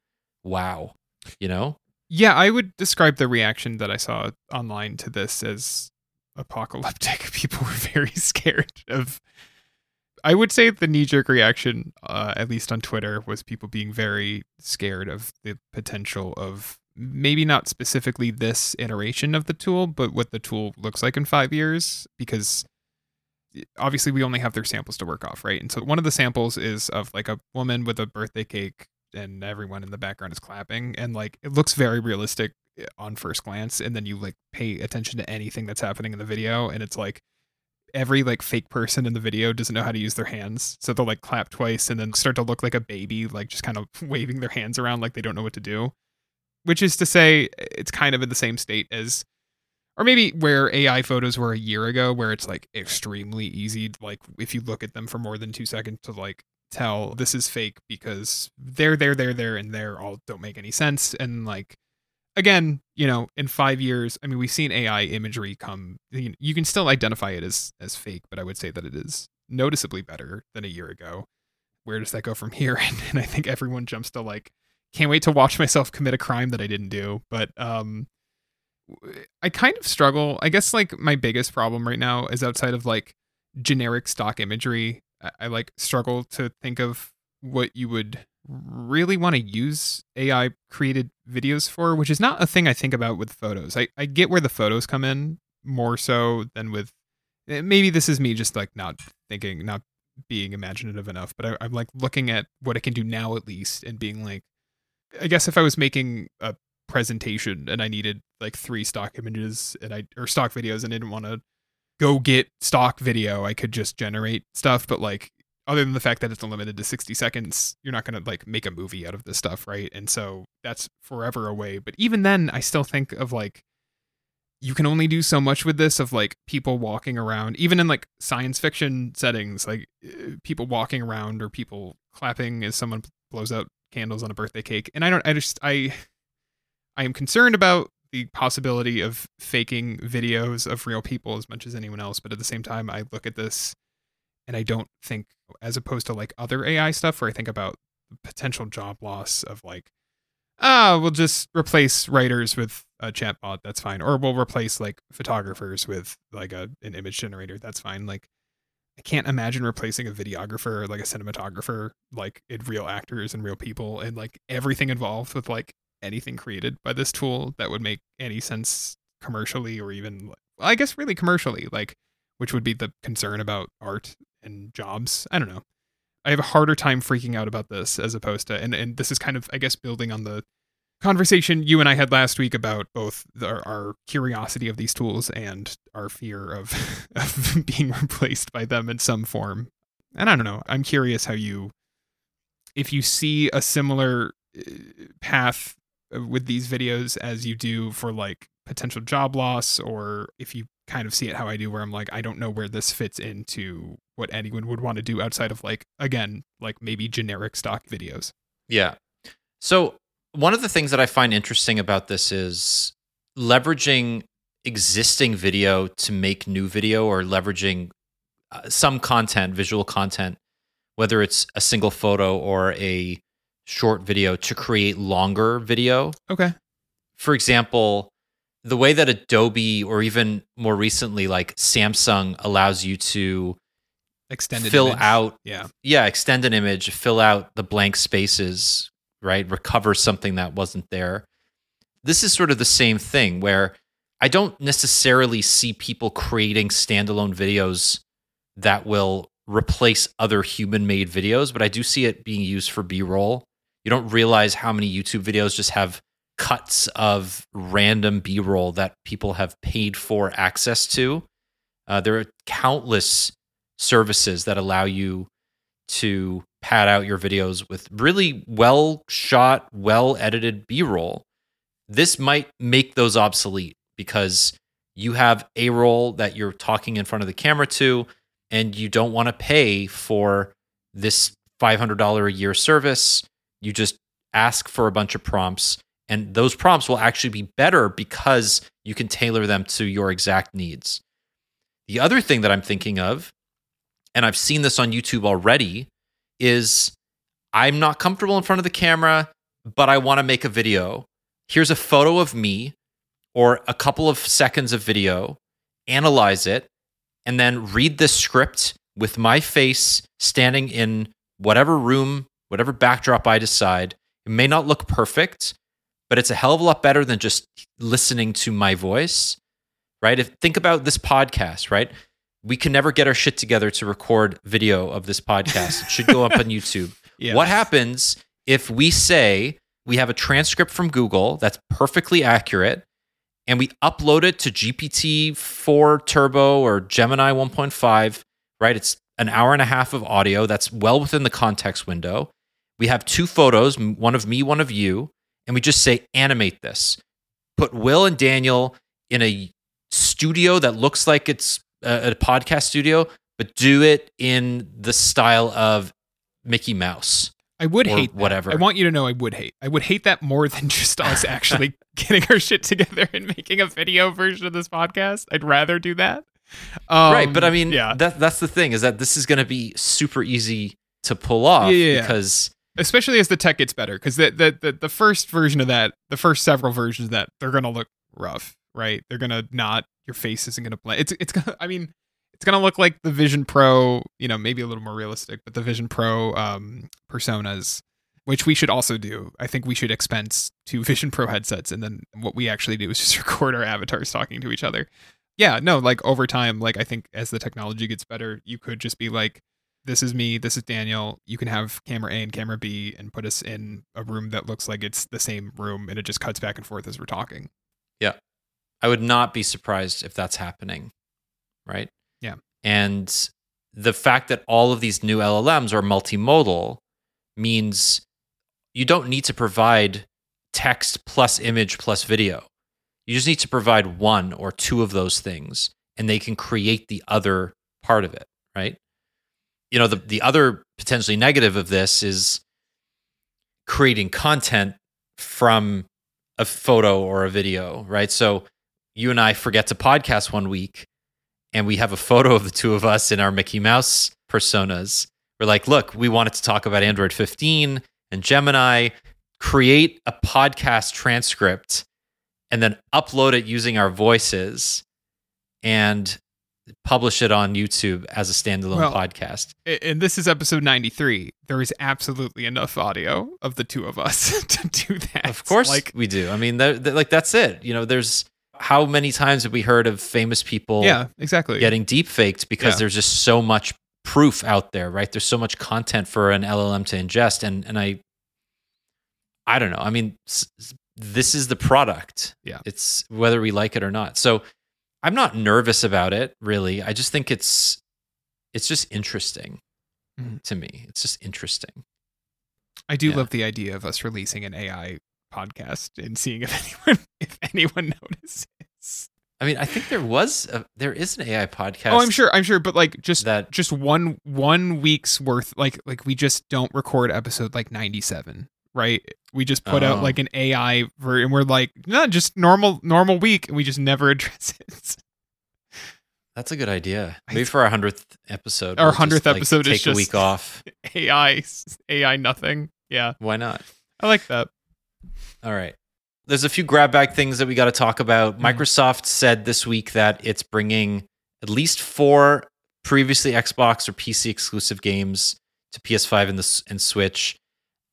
wow, you know? Yeah, I would describe the reaction that I saw online to this as apocalyptic. *laughs* People were very *laughs* scared of. I would say the knee jerk reaction, uh, at least on Twitter, was people being very scared of the potential of maybe not specifically this iteration of the tool, but what the tool looks like in five years. Because obviously, we only have their samples to work off, right? And so one of the samples is of like a woman with a birthday cake and everyone in the background is clapping and like it looks very realistic eh, on first glance and then you like pay attention to anything that's happening in the video and it's like every like fake person in the video doesn't know how to use their hands so they'll like clap twice and then start to look like a baby like just kind of *laughs* waving their hands around like they don't know what to do which is to say it's kind of in the same state as or maybe where AI photos were a year ago, where it's like extremely easy, like if you look at them for more than two seconds to like tell this is fake because they're there, there, there, and there all don't make any sense. And like, again, you know, in five years, I mean, we've seen AI imagery come. You, can still identify it as as fake, but I would say that it is noticeably better than a year ago. Where does that go from here? *laughs* And, and I think everyone jumps to like, can't wait to watch myself commit a crime that I didn't do. But um, I kind of struggle. I guess like my biggest problem right now is outside of like generic stock imagery I, I like struggle to think of what you would really want to use AI created videos for, which is not a thing I think about with photos. I, I get where the photos come in more so than with eh, maybe this is me just like not thinking, not being imaginative enough, but I, I'm like looking at what it can do now at least and being like, I guess if I was making a presentation and I needed like three stock images and I or stock videos and I didn't want to go get stock video. I could just generate stuff, but like other than the fact that it's limited to 60 seconds, you're not going to like make a movie out of this stuff, right? And so that's forever away. But even then, I still think of like you can only do so much with this of like people walking around, even in like science fiction settings, like uh, people walking around or people clapping as someone blows out candles on a birthday cake. And I don't, I just, I, I am concerned about the possibility of faking videos of real people as much as anyone else. But at the same time, I look at this and I don't think, as opposed to like other AI stuff, where I think about potential job loss of like, ah, we'll just replace writers with a chatbot. That's fine. Or we'll replace like photographers with like a an image generator. That's fine. Like, I can't imagine replacing a videographer or like a cinematographer, like in real actors and real people and like everything involved with like anything created by this tool that would make any sense commercially or even I guess really commercially, like which would be the concern about art and jobs. I don't know. I have a harder time freaking out about this as opposed to and and this is kind of I guess building on the conversation you and I had last week about both the, our curiosity of these tools and our fear of *laughs* of being replaced by them in some form. And I don't know. I'm curious how you if you see a similar uh, path with these videos as you do for like potential job loss or if you kind of see it how I do where I'm like I don't know where this fits into what anyone would want to do outside of like again like maybe generic stock videos. Yeah. So one of the things that I find interesting about this is leveraging existing video to make new video or leveraging uh, some content, visual content, whether it's a single photo or a short video to create longer video. Okay. For example, the way that Adobe or even more recently like Samsung allows you to extended fill image. out Yeah. yeah, extend an image, fill out the blank spaces, right? Recover something that wasn't there. This is sort of the same thing where I don't necessarily see people creating standalone videos that will replace other human made videos, but I do see it being used for B roll you don't realize how many YouTube videos just have cuts of random B roll that people have paid for access to. Uh, there are countless services that allow you to pad out your videos with really well shot, well edited B roll, this might make those obsolete because you have a roll that you're talking in front of the camera to, and you don't want to pay for this $500 a year service. You just ask for a bunch of prompts, and those prompts will actually be better because you can tailor them to your exact needs. The other thing that I'm thinking of, and I've seen this on YouTube already, is I'm not comfortable in front of the camera, but I want to make a video. Here's a photo of me or a couple of seconds of video, analyze it, and then read this script with my face standing in whatever room, whatever backdrop I decide. It may not look perfect, but it's a hell of a lot better than just listening to my voice, right? If think about this podcast, right? We can never get our shit together to record video of this podcast. It should go up on *laughs* YouTube. Yeah. What happens if we say we have a transcript from Google that's perfectly accurate and we upload it to GPT 4 Turbo or Gemini 1.5, right? It's an hour and a half of audio that's well within the context window. We have two photos, one of me, one of you, and we just say animate this. Put Will and Daniel in a studio that looks like it's a, a podcast studio, but do it in the style of Mickey Mouse. I would hate that. whatever. I want you to know I would hate. I would hate that more than just us *laughs* actually getting our shit together and making a video version of this podcast. I'd rather do that. Um, right, but I mean, yeah, that that's the thing is that this is going to be super easy to pull off Yeah, yeah, yeah. because especially as the tech gets better, because the, the the the first version of that, the first several versions of that, they're gonna look rough, right? They're gonna not. Your face isn't gonna blend. It's it's gonna. I mean, it's gonna look like the Vision Pro. You know, maybe a little more realistic, but the Vision Pro um, personas. Which we should also do. I think we should expense two *laughs* Vision Pro headsets, and then what we actually do is just *laughs* record our avatars talking to each other. Yeah, no, like over time, like I think as the technology gets better, you could just be like, this is me, this is Daniel. You can have camera A and camera B and put us in a room that looks like it's the same room and it just cuts back and forth as we're talking. Yeah. I would not be surprised if that's happening, right? Yeah. And the fact that all of these new LLMs are multimodal means you don't need to provide text plus image plus video. You just need to provide one or two of those things and they can create the other part of it, right? You know, the the other potentially negative of this is creating content from a photo or a video, right? So you and I forget to podcast one week and we have a photo of the two of us in our Mickey Mouse personas. We're like, look, we wanted to talk about Android 15 and Gemini, create a podcast transcript and then upload it using our voices and publish it on YouTube as a standalone Well, podcast. And this is episode 93. There is absolutely enough audio of the two of us *laughs* to do that. Of course, Like, we do. I mean, like that's it. You know, there's how many times have we heard of famous people yeah, exactly. getting deep faked because Yeah. there's just so much proof out there, right? There's so much content for an LLM to ingest, and and I, I don't know. I mean, this is the product. Yeah. it's whether we like it or not. So I'm not nervous about it, really. I just think it's it's just interesting Mhm. to me. It's just interesting. I do Yeah. love the idea of us releasing an AI podcast and seeing if *laughs* anyone if anyone notices. I mean, I think there was a, there is an AI podcast. Oh, I'm sure. I'm sure, but like just that just one one week's worth like like we just don't record episode like 97 right we just put out Oh. like an ai ver- and we're like no just normal normal week and we just never *laughs* address it That's a good idea. Maybe for our hundredth episode. Our we'll just, 100th like, episode is take a week off. *laughs* ai ai nothing yeah Why not? i like that All right. There's a few grab bag things that we got to talk about. Mhm. Microsoft said this week that it's bringing at least four previously Xbox or PC exclusive games to PS5 and the and Switch.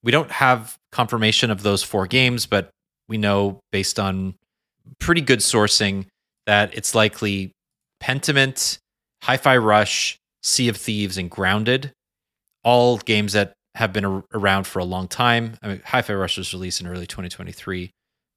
We don't have confirmation of those four games, but we know based on pretty good sourcing that it's likely Pentiment, Hi-Fi Rush, Sea of Thieves, and Grounded. All games that have been ar- around for a long time. I mean, Hi-Fi Rush was released in early 2023.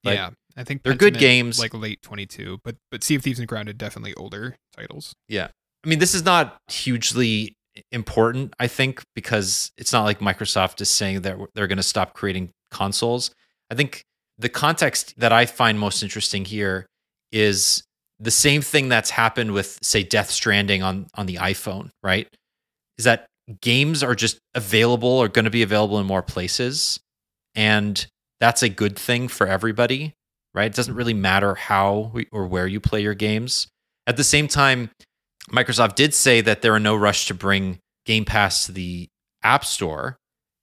Like, yeah i think they're good games. like late 22 but but sea of thieves and grounded definitely older titles Yeah. I mean, this is not hugely important, I think, because it's not like Microsoft is saying that they're going to stop creating consoles. I think the context that I find most interesting here is the same thing that's happened with, say, Death Stranding on on the iPhone, right? Is that games are just available or going to be available in more places, and that's a good thing for everybody, right? It doesn't really matter how or where you play your games. At the same time, Microsoft did say that there are no rush to bring Game Pass to the App Store,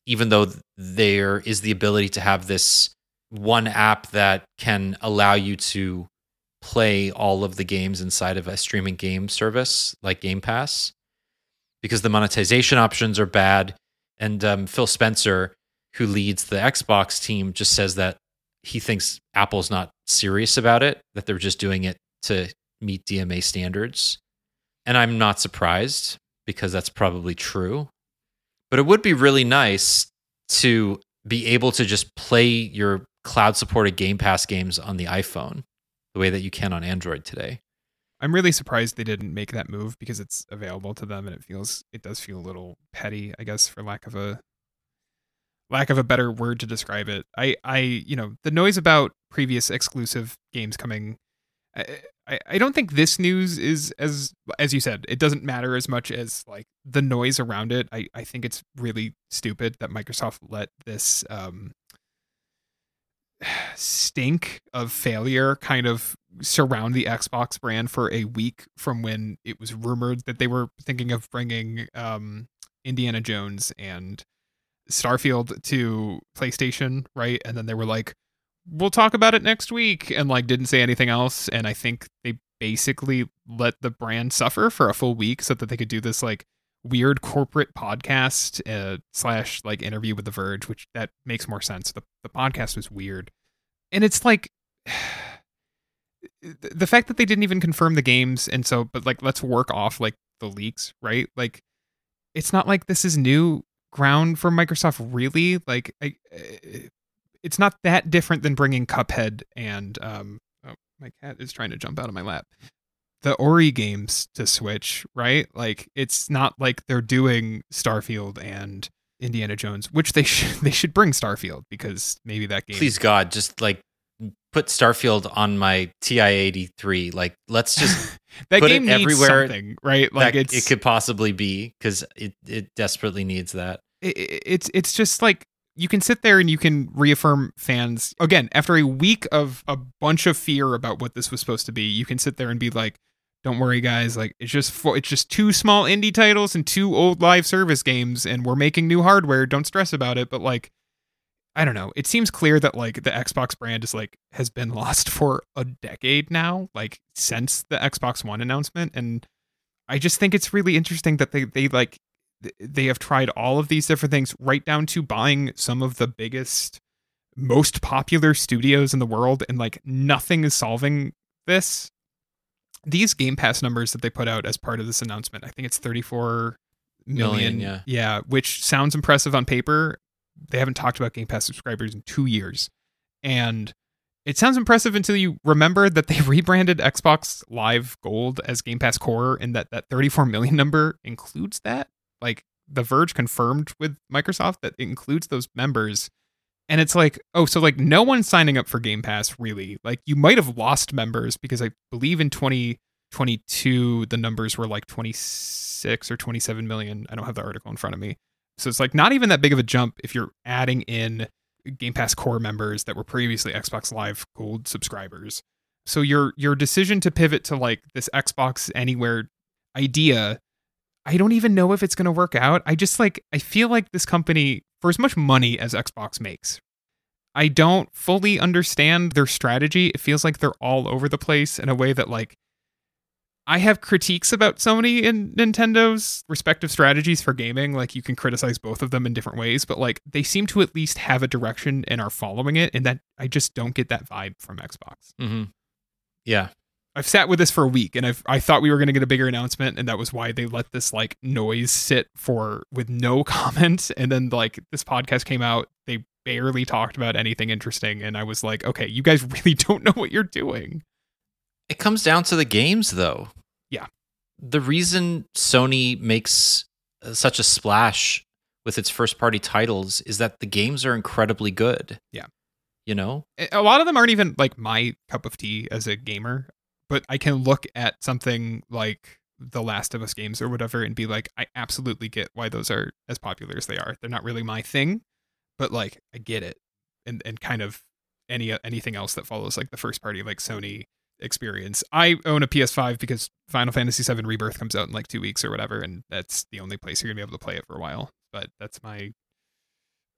even though there is the ability to have this one app that can allow you to play all of the games inside of a streaming game service like Game Pass because the monetization options are bad. And um, Phil Spencer, who leads the Xbox team, just says that he thinks Apple's not serious about it, that they're just doing it to meet DMA standards. And I'm not surprised because that's probably true. But it would be really nice to be able to just play your cloud supported Game Pass games on the iPhone the way that you can on Android today. I'm really surprised they didn't make that move because it's available to them and it feels it does feel a little petty, I guess, for lack of a lack of a better word to describe it. I I you know, the noise about previous exclusive games coming I, I don't think this news is as as you said it doesn't matter as much as like the noise around it. I i think it's really stupid that microsoft let this um *sighs* stink of failure kind of surround the xbox brand for a week from when it was rumored that they were thinking of bringing um indiana jones and starfield to playstation right? And then they were like we'll talk about it next week and like didn't say anything else and i think they basically let the brand suffer for a full week so that they could do this like weird corporate podcast uh, slash like interview with the verge which that makes more sense. The, the podcast was weird. And it's like *sighs* the fact that they didn't even confirm the games and so but like let's work off like the leaks right? Like it's not like this is new ground for microsoft really. Like I, it's not that different than bringing Cuphead and um, oh, my cat is trying to jump out of my lap. The Ori games to Switch, right? Like it's not like they're doing Starfield and Indiana Jones, which they should *laughs* they should bring Starfield because maybe that game. Please God, just like put Starfield on my TI eighty three. Like let's *laughs* just that put game it everywhere, right? Like it's, it could possibly be because it it desperately needs that. It, it's it's just like you can sit there and you can reaffirm fans. Again after a week of a bunch of fear about what this was supposed to be you can sit there and be like don't worry guys. Like it's just for, it's just two small indie titles and two old live service games and we're making new hardware. Don't stress about it. But like i don't know. It seems clear that like the xbox brand is like has been *laughs* lost for a decade now like since the xbox one announcement. And i just think it's really interesting that they they like they have tried all of these different things right down to buying some of the biggest most popular studios in the world and like nothing is solving this. These game pass numbers that they put out as part of this announcement i think it's 34 million, million yeah. yeah which sounds impressive on paper. They haven't talked about game pass subscribers in two years. And it sounds impressive until you remember that they *laughs* rebranded xbox live gold as game pass core and that that 34 million number includes that like the Verge confirmed with Microsoft that it includes those members. And it's like, oh, so like no one's signing up for Game Pass really. Like you might have lost members because I believe in 2022 the numbers were like 26 or 27 million. I don't have the article in front of me. So it's like not even that big of a jump if you're adding in Game Pass core members that were previously Xbox Live Gold subscribers. So your your decision to pivot to like this Xbox Anywhere idea I don't even know if it's going to work out. I just like, I feel like this company, for as much money as Xbox makes, I don't fully understand their strategy. It feels like they're all over the place in a way that, like, I have critiques about Sony and Nintendo's respective strategies for gaming. Like, you can criticize both of them in different ways, but like, they seem to at least have a direction and are following it. And that I just don't get that vibe from Xbox. Mm-hmm. Yeah, I've sat with this for a week and I've I thought we were going to get a bigger announcement and that was why they let this like noise sit for with no *laughs* comment and then like this podcast came out they barely talked about anything interesting and I was like okay you guys *laughs* really don't know what you're doing. It comes down to the games though. Yeah. The reason Sony makes uh, such a splash with its first party titles is that the games are incredibly good. Yeah. You know? A lot of them aren't even like my cup of tea as a gamer, but I can look at something like the Last of Us games or whatever and be like, I absolutely get why those are as popular as they are. They're not really my thing, but like I get it. And and kind of any anything else that follows like the first party like Sony experience. I own a PS5 because Final Fantasy VII Rebirth comes out in like two weeks or whatever, and that's the only place you're gonna be able to play it for a while. But that's my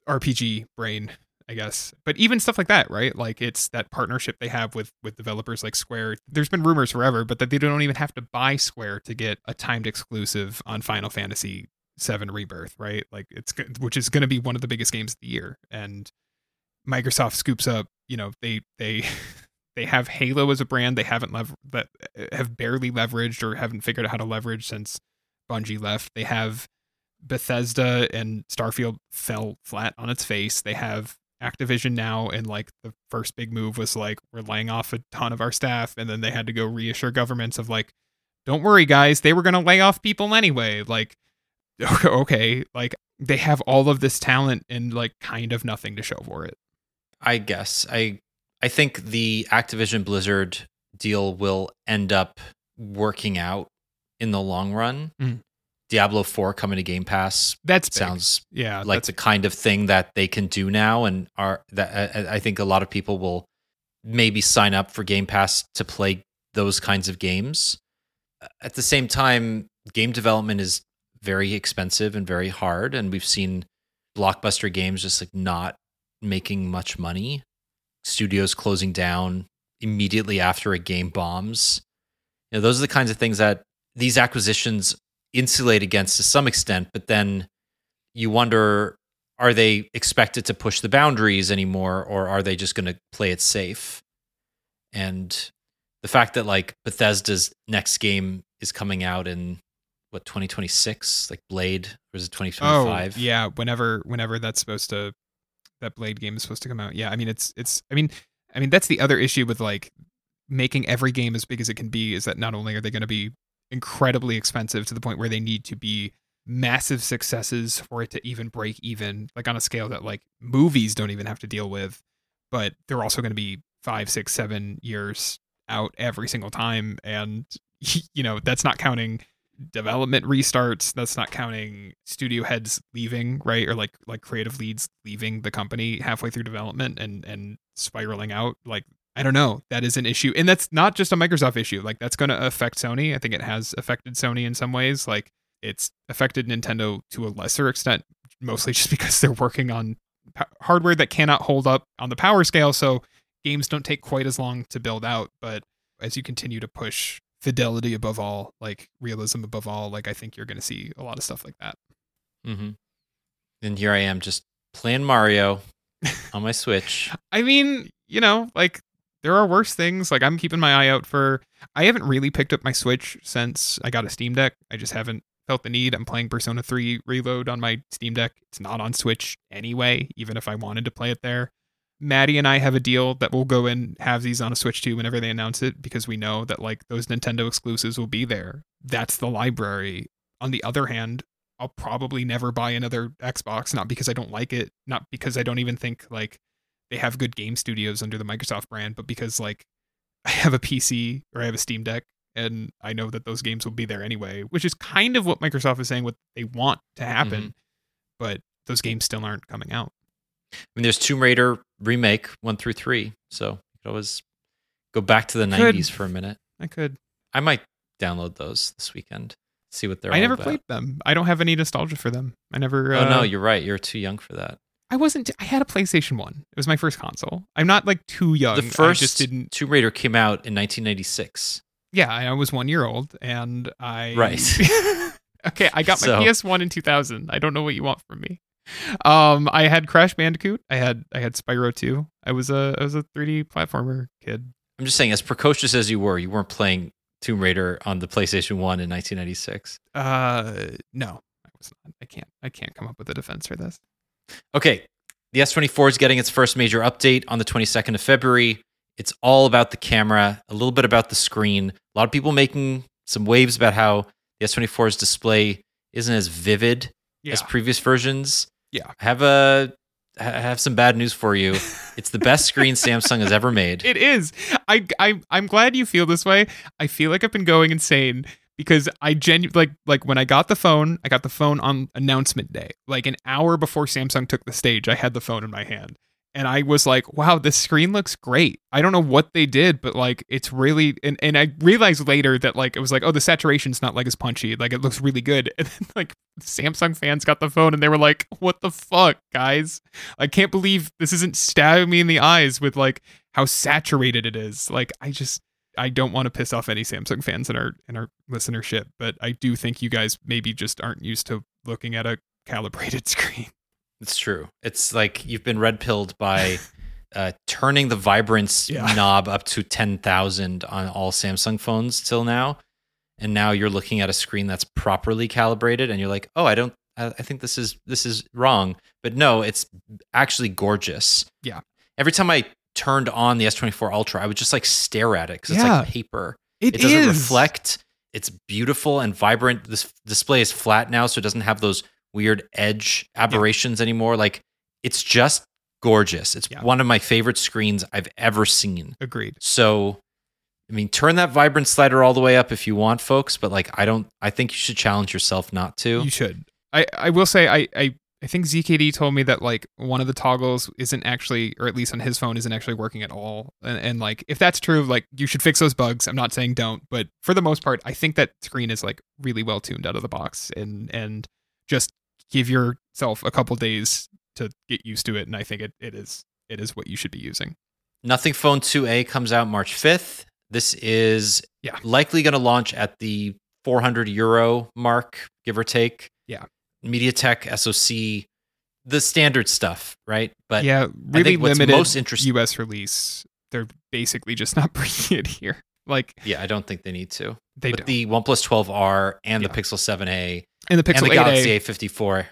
RPG brain, I guess. But even stuff like that, right? Like it's that partnership they have with with developers like Square. There's been rumors forever, but that they don't even have to buy Square to get a timed exclusive on Final Fantasy VII Rebirth, right? Like it's which is going to be one of the biggest games of the year, and Microsoft scoops up. You know, they they *laughs* they have Halo as a brand they haven't lever- that have barely leveraged or haven't figured out how to leverage since Bungie left. They have Bethesda and Starfield fell flat on its face. They have Activision now, and like the first big move was like we're laying off a ton of our staff, and then they had to go reassure governments of like, don't worry, guys, they were gonna lay off people anyway. Like, *laughs* okay, like they have all of this talent and like kind of nothing to show for it. I guess I I think the Activision Blizzard deal will end up working out in the long run. Mm. Diablo 4 coming to Game Pass That sounds yeah, like the kind of thing that they can do now and are that uh, uh, I think a lot of people will maybe sign up for Game Pass to play those kinds of games. Uh, at the same time, game development is very expensive and very hard and we've seen blockbuster games just like not making much money studios closing down immediately after a game bombs. You know, those are the kinds of things that these acquisitions insulate against to some extent, but then you wonder are they expected to push the boundaries anymore or are they just going to play it safe? And the fact that like Bethesda's next game is coming out in what 2026 like Blade or is it 2025? Oh, yeah, whenever whenever that's supposed to that Blade game is supposed to come out. Yeah, I mean it's it's I mean I mean that's the other issue with like making every game as big as it can be is that not only are they going to be incredibly expensive to the point where they need to be massive successes for it to even break even like on a scale that like movies don't even have to deal with. But they're also going to be five six seven years out every single time and *laughs* you know that's not counting development restarts that's not counting studio heads leaving right? Or like like creative leads leaving the company halfway through development and and spiraling out. Like i don't know. That is an issue. And that's not just a microsoft issue. Like that's going to affect sony. I think it has affected sony in some ways. Like it's affected nintendo to a lesser extent mostly just *laughs* because they're working on p- hardware that cannot hold up on the power scale. So games don't take quite as long to build out. But as you continue to push fidelity above all, like realism above all, like I think you're going to see a lot of stuff like that. Mm-hmm. And here I am just playing Mario *laughs* on my Switch. I mean, you know, like there are worse things. Like I'm keeping my eye out for. I haven't really picked up my Switch since I got a Steam Deck. I just haven't felt the need. I'm playing Persona 3 Reload on my Steam Deck. It's not on Switch anyway, even if I wanted to play it there. Maddie and I have a deal that we'll go and have these on a Switch too whenever they announce it because we know that like those Nintendo exclusives will be there. That's the library. On the other hand, I'll probably never buy another Xbox, not because I don't like it, not because I don't even think like they have good game studios under the Microsoft brand, but because like *laughs* I have a PC or I have a Steam Deck and I know that those games will be there anyway, which is kind of what Microsoft is saying what they want to happen, Mm-hmm. but those games still aren't coming out. I mean, there's Tomb Raider remake one through three, so you could always go back to the Could. '90s for a minute. I could I might download those this weekend, see what they're. I never about. played them. I don't have any nostalgia for them. I never. Oh uh, no, you're right. You're too young for that. I wasn't. I had a PlayStation One. It was my first console. I'm not like too young. The I first just didn't. Tomb Raider came out in 1996. Yeah, I was one year old, and I. Right. *laughs* okay, I got my *laughs* So- PS One in 2000. I don't know what you want from me. Um, I had Crash Bandicoot. I had I had Spyro 2. I was a I was a 3D platformer kid. I'm just saying, as precocious as you were, you weren't playing Tomb Raider on the PlayStation One in 1996. Uh, no, I was not. I can't. I can't come up with a defense for this. Okay, the S24 is getting its first major update on the 22nd of February. It's all about the camera, a little bit about the screen. A lot of people making some waves about how the S24's display isn't as vivid Yeah. as previous versions. Yeah. I have a I have some bad news for you. *laughs* It's the best screen Samsung has ever made. It is. I I I'm glad you feel this way. I feel like I've been going insane because I genu like like when I got the phone, I got the phone on announcement day. Like an hour before Samsung took the stage, I had the phone in my hand. And I was like, wow, this screen looks great. I don't know what they did, but like it's really and, and I realized later that like it was like, oh, the saturation's not like as punchy. Like it looks really good. *laughs* And then like Samsung fans got the phone and they were like, what the fuck, guys? I can't believe this isn't stabbing me in the eyes with like how saturated it is. Like I just I don't want to piss off any Samsung fans in our in our listenership, but I do think you guys maybe just aren't used to looking at a calibrated *laughs* screen. It's true. It's like you've been red pilled by uh, turning the vibrance Yeah. *laughs* knob up to 10,000 on all Samsung phones till now. And now you're looking at a screen that's properly calibrated and you're like, oh, I don't, I, I think this is, this is wrong. But no, it's actually gorgeous. Yeah. Every time I turned on the S24 Ultra, I would just like stare at it because it's like paper. It, It doesn't is. reflect. It's beautiful and vibrant. This display is flat now, so it doesn't have those weird edge aberrations anymore. Like it's just gorgeous. It's Yeah. one of my favorite screens I've ever seen. Agreed. So, I mean, turn that vibrant slider all the way up if you want, folks. But like, I don't. I think you should challenge yourself not to. You should. I I will say I I I think ZKD told me that like one of the toggles isn't actually, or at least on his phone, isn't actually working at all. And, and like if that's true, like you should fix those bugs. I'm not saying don't, but for the most part, I think that screen is like really well tuned out of the box, and and just give yourself a couple days to get used to it. And I think it, it is it is what you should be using. Nothing Phone 2A comes out March 5th. This is Yeah. likely going to launch at the 400 euro mark, give or take. Yeah. MediaTek SoC, the standard stuff, right? But yeah, I really limited most interesting. U.S. release. They're basically just not *laughs* bringing it here. Like Yeah, I don't think they need to. they but don't. the OnePlus 12R and the Pixel 7a and the Pixel and the 8A Galaxy A54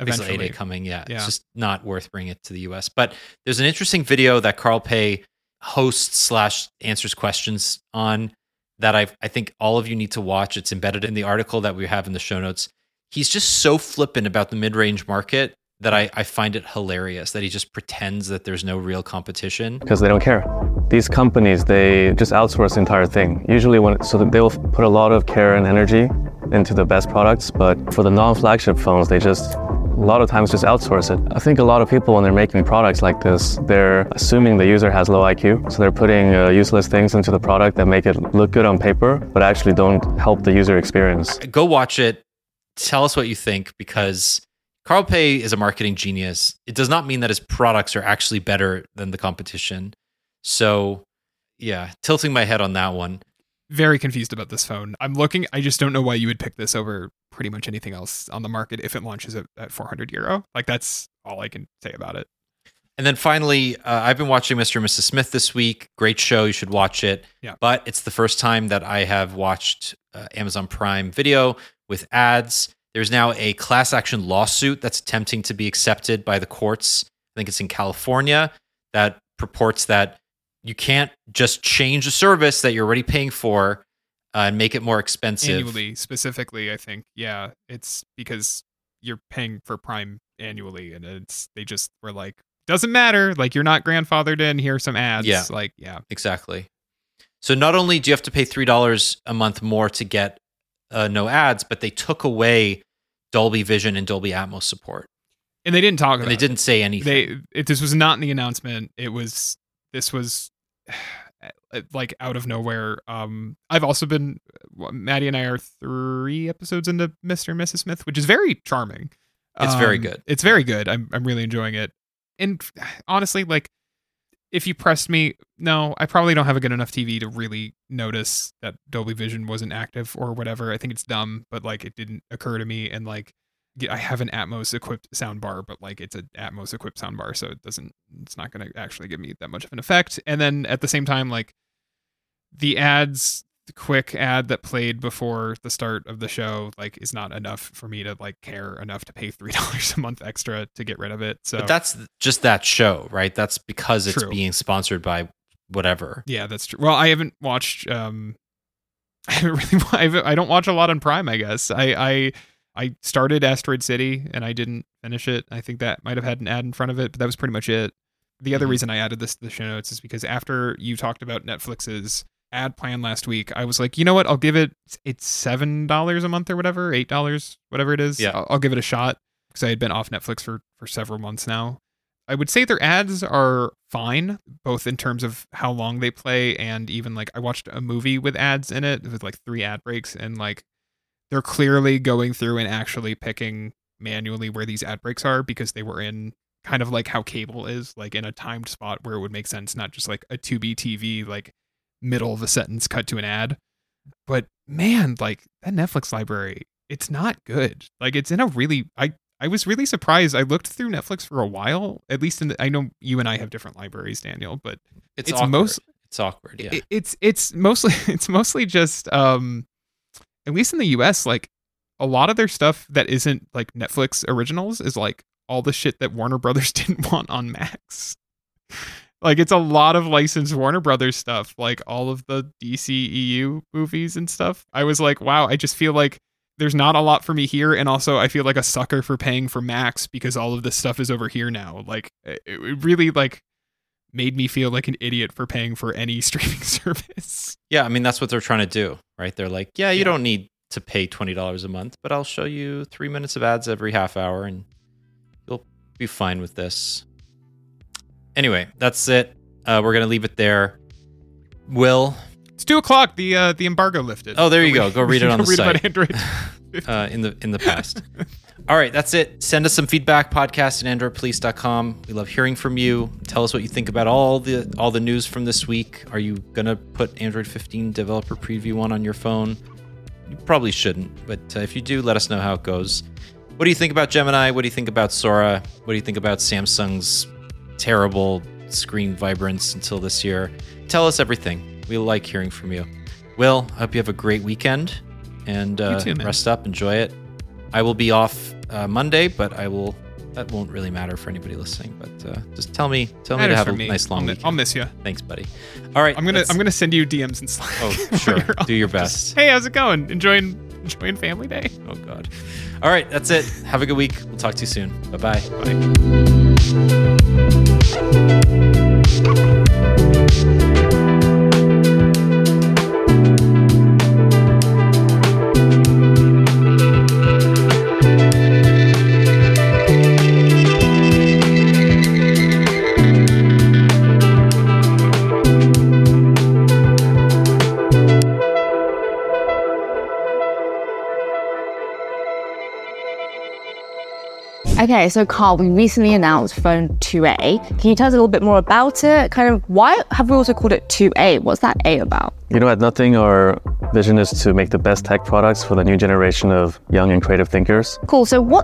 eventually. Pixel 8a coming. Yeah, Yeah. it's just not worth bringing it to the US. But there's an interesting video that Carl Pei hosts slash answers questions on that I I think all of you need to watch. It's embedded in the article that we have in the show notes. He's just so flippant about the mid range market that I, I find it hilarious that he just pretends that there's no real competition. because they don't care. These companies, they just outsource the entire thing. Usually, when so they will put a lot of care and energy into the best products, but for the non-flagship phones, they just a lot of times just outsource it. I think a lot of people, when they're making products like this, they're assuming the user has low IQ, so they're putting uh, useless things into the product that make it look good on paper, but actually don't help the user experience. Go watch it. Tell us what you think because Carl Pei is a marketing genius. It does not mean that his products are actually better than the competition. So, yeah, tilting my head on that one. very confused about this phone. I'm looking. I just don't know why you would pick this over pretty much anything else on the market if it launches at, at 400 euro. Like that's all I can say about it. And then finally, uh, I've been watching Mr. and Mrs. Smith this week. Great show. You should watch it. Yeah. But it's the first time that I have watched uh, Amazon Prime Video with ads. There's now a class action lawsuit that's attempting to be accepted by the courts. I think it's in California that purports that you can't just change a service that you're already paying for uh, and make it more expensive. Annually, specifically, I think. Yeah, it's because you're paying for Prime annually, and it's they just were like, doesn't matter. Like you're not grandfathered in. Here are some ads. Yeah. Like yeah, Exactly. So not only do you have to pay three dollars a month more to get uh, no ads, but they took away Dolby Vision and Dolby Atmos support, and they didn't talk about. and they it. didn't say anything. They it, this was not in the announcement. It was this was *sighs* like out of nowhere. Um, I've also been Maddie and I are three episodes into Mr. and Mrs. Smith, which is very charming. It's very Um, good. It's very good. I'm I'm really enjoying it. And *sighs* honestly, like if you pressed me, no, I probably don't have a good enough TV to really notice that Dolby Vision wasn't active or whatever. I think it's dumb, but like it didn't occur to me. And like I have an Atmos equipped sound bar, but like it's an Atmos equipped sound bar, so it doesn't, it's not going to actually give me that much of an effect. And then at the same time, like the ads, quick ad that played before the start of the show, like is not enough for me to like care enough to pay three *laughs* dollars a month extra to get rid of it. So But that's just that show, right? That's because it's True. being sponsored by whatever. Yeah, that's true. Well, I haven't watched. Um, *laughs* I haven't really. *laughs* I, haven't- I don't watch a lot on Prime. I guess I. I I started Asteroid City and I didn't finish it. I think that might have had an ad in front of it, but that was pretty much it. The other Mhm. reason I added this to the show notes is because after you talked about Netflix's ad plan last week, I was like, you know what? I'll give it. It's seven dollars a month or whatever, eight dollars, whatever it is. Yeah. I'll, I'll give it a shot because I had been off Netflix for for several months now. I would say their ads are fine, both in terms of how long they play and even like I watched a movie with ads in it with like three ad breaks and like they're clearly going through and actually picking manually where these ad breaks are because they were in kind of like how cable is, like in a timed spot where it would make sense, not just like a 2B TV, like middle of a sentence cut to an ad. But man, like that Netflix library, it's not good. Like it's in a really I I was really surprised. I looked through Netflix for a while, at least in the, I know you and I have different libraries, Daniel, but It's, It's most- it's awkward. Yeah. it, it's it's mostly *laughs* it's mostly just um at least in the US like a lot of their stuff that isn't like Netflix originals is like all the shit that Warner Brothers *laughs* didn't want on Max. Like it's a lot of licensed Warner Brothers stuff, like all of the DCEU movies and stuff. I was like, wow, I just feel like there's not a lot for me here and also I feel like a sucker for paying for Max because all of this stuff is over here now. Like it, really like made me feel like an idiot for paying for any *laughs* streaming service. Yeah, I mean that's what they're trying to do, right? They're like, yeah, you Yeah. don't need to pay twenty dollars a month, but I'll show you three minutes of ads every half hour, and you'll be fine with this. Anyway, that's it. Uh, we're gonna leave it there. Will, It's two o'clock. The uh, the embargo lifted. Oh, there you go. Go read it *laughs* on the read site. About Android. *laughs* uh, in the in the past. All right, that's it. Send us some feedback. Podcast at androidpolice.com. We love hearing from you. Tell us what you think about all the all the news from this week. Are you gonna put Android 15 developer preview one on your phone? You probably shouldn't, but uh, if you do, let us know how it goes. What do you think about Gemini? What do you think about Sora? What do you think about Samsung's terrible screen vibrance until this year? Tell us everything. We like hearing from you. Will, I hope you have a great weekend and uh, too, rest up, enjoy it. I will be off uh, Monday, but I will. That won't really matter for anybody listening. But uh, just tell me, tell me to have a me. nice long I'll, weekend. I'll miss you. Thanks, buddy. All right, I'm gonna I'm gonna send you DMs and Slack. Oh, *laughs* sure. Do your best. Just, hey, how's it going? Enjoying enjoying Family Day. Oh God. All right, that's it. Have a good week. We'll talk to you soon. Bye bye. Bye. Thank you. Okay, so Carl, we recently announced Phone 2A. Can you tell us a little bit more about it? Kind of why have we also called it 2A? What's that A about? You know, at Nothing, our vision is to make the best tech products for the new generation of young and creative thinkers. Cool. So what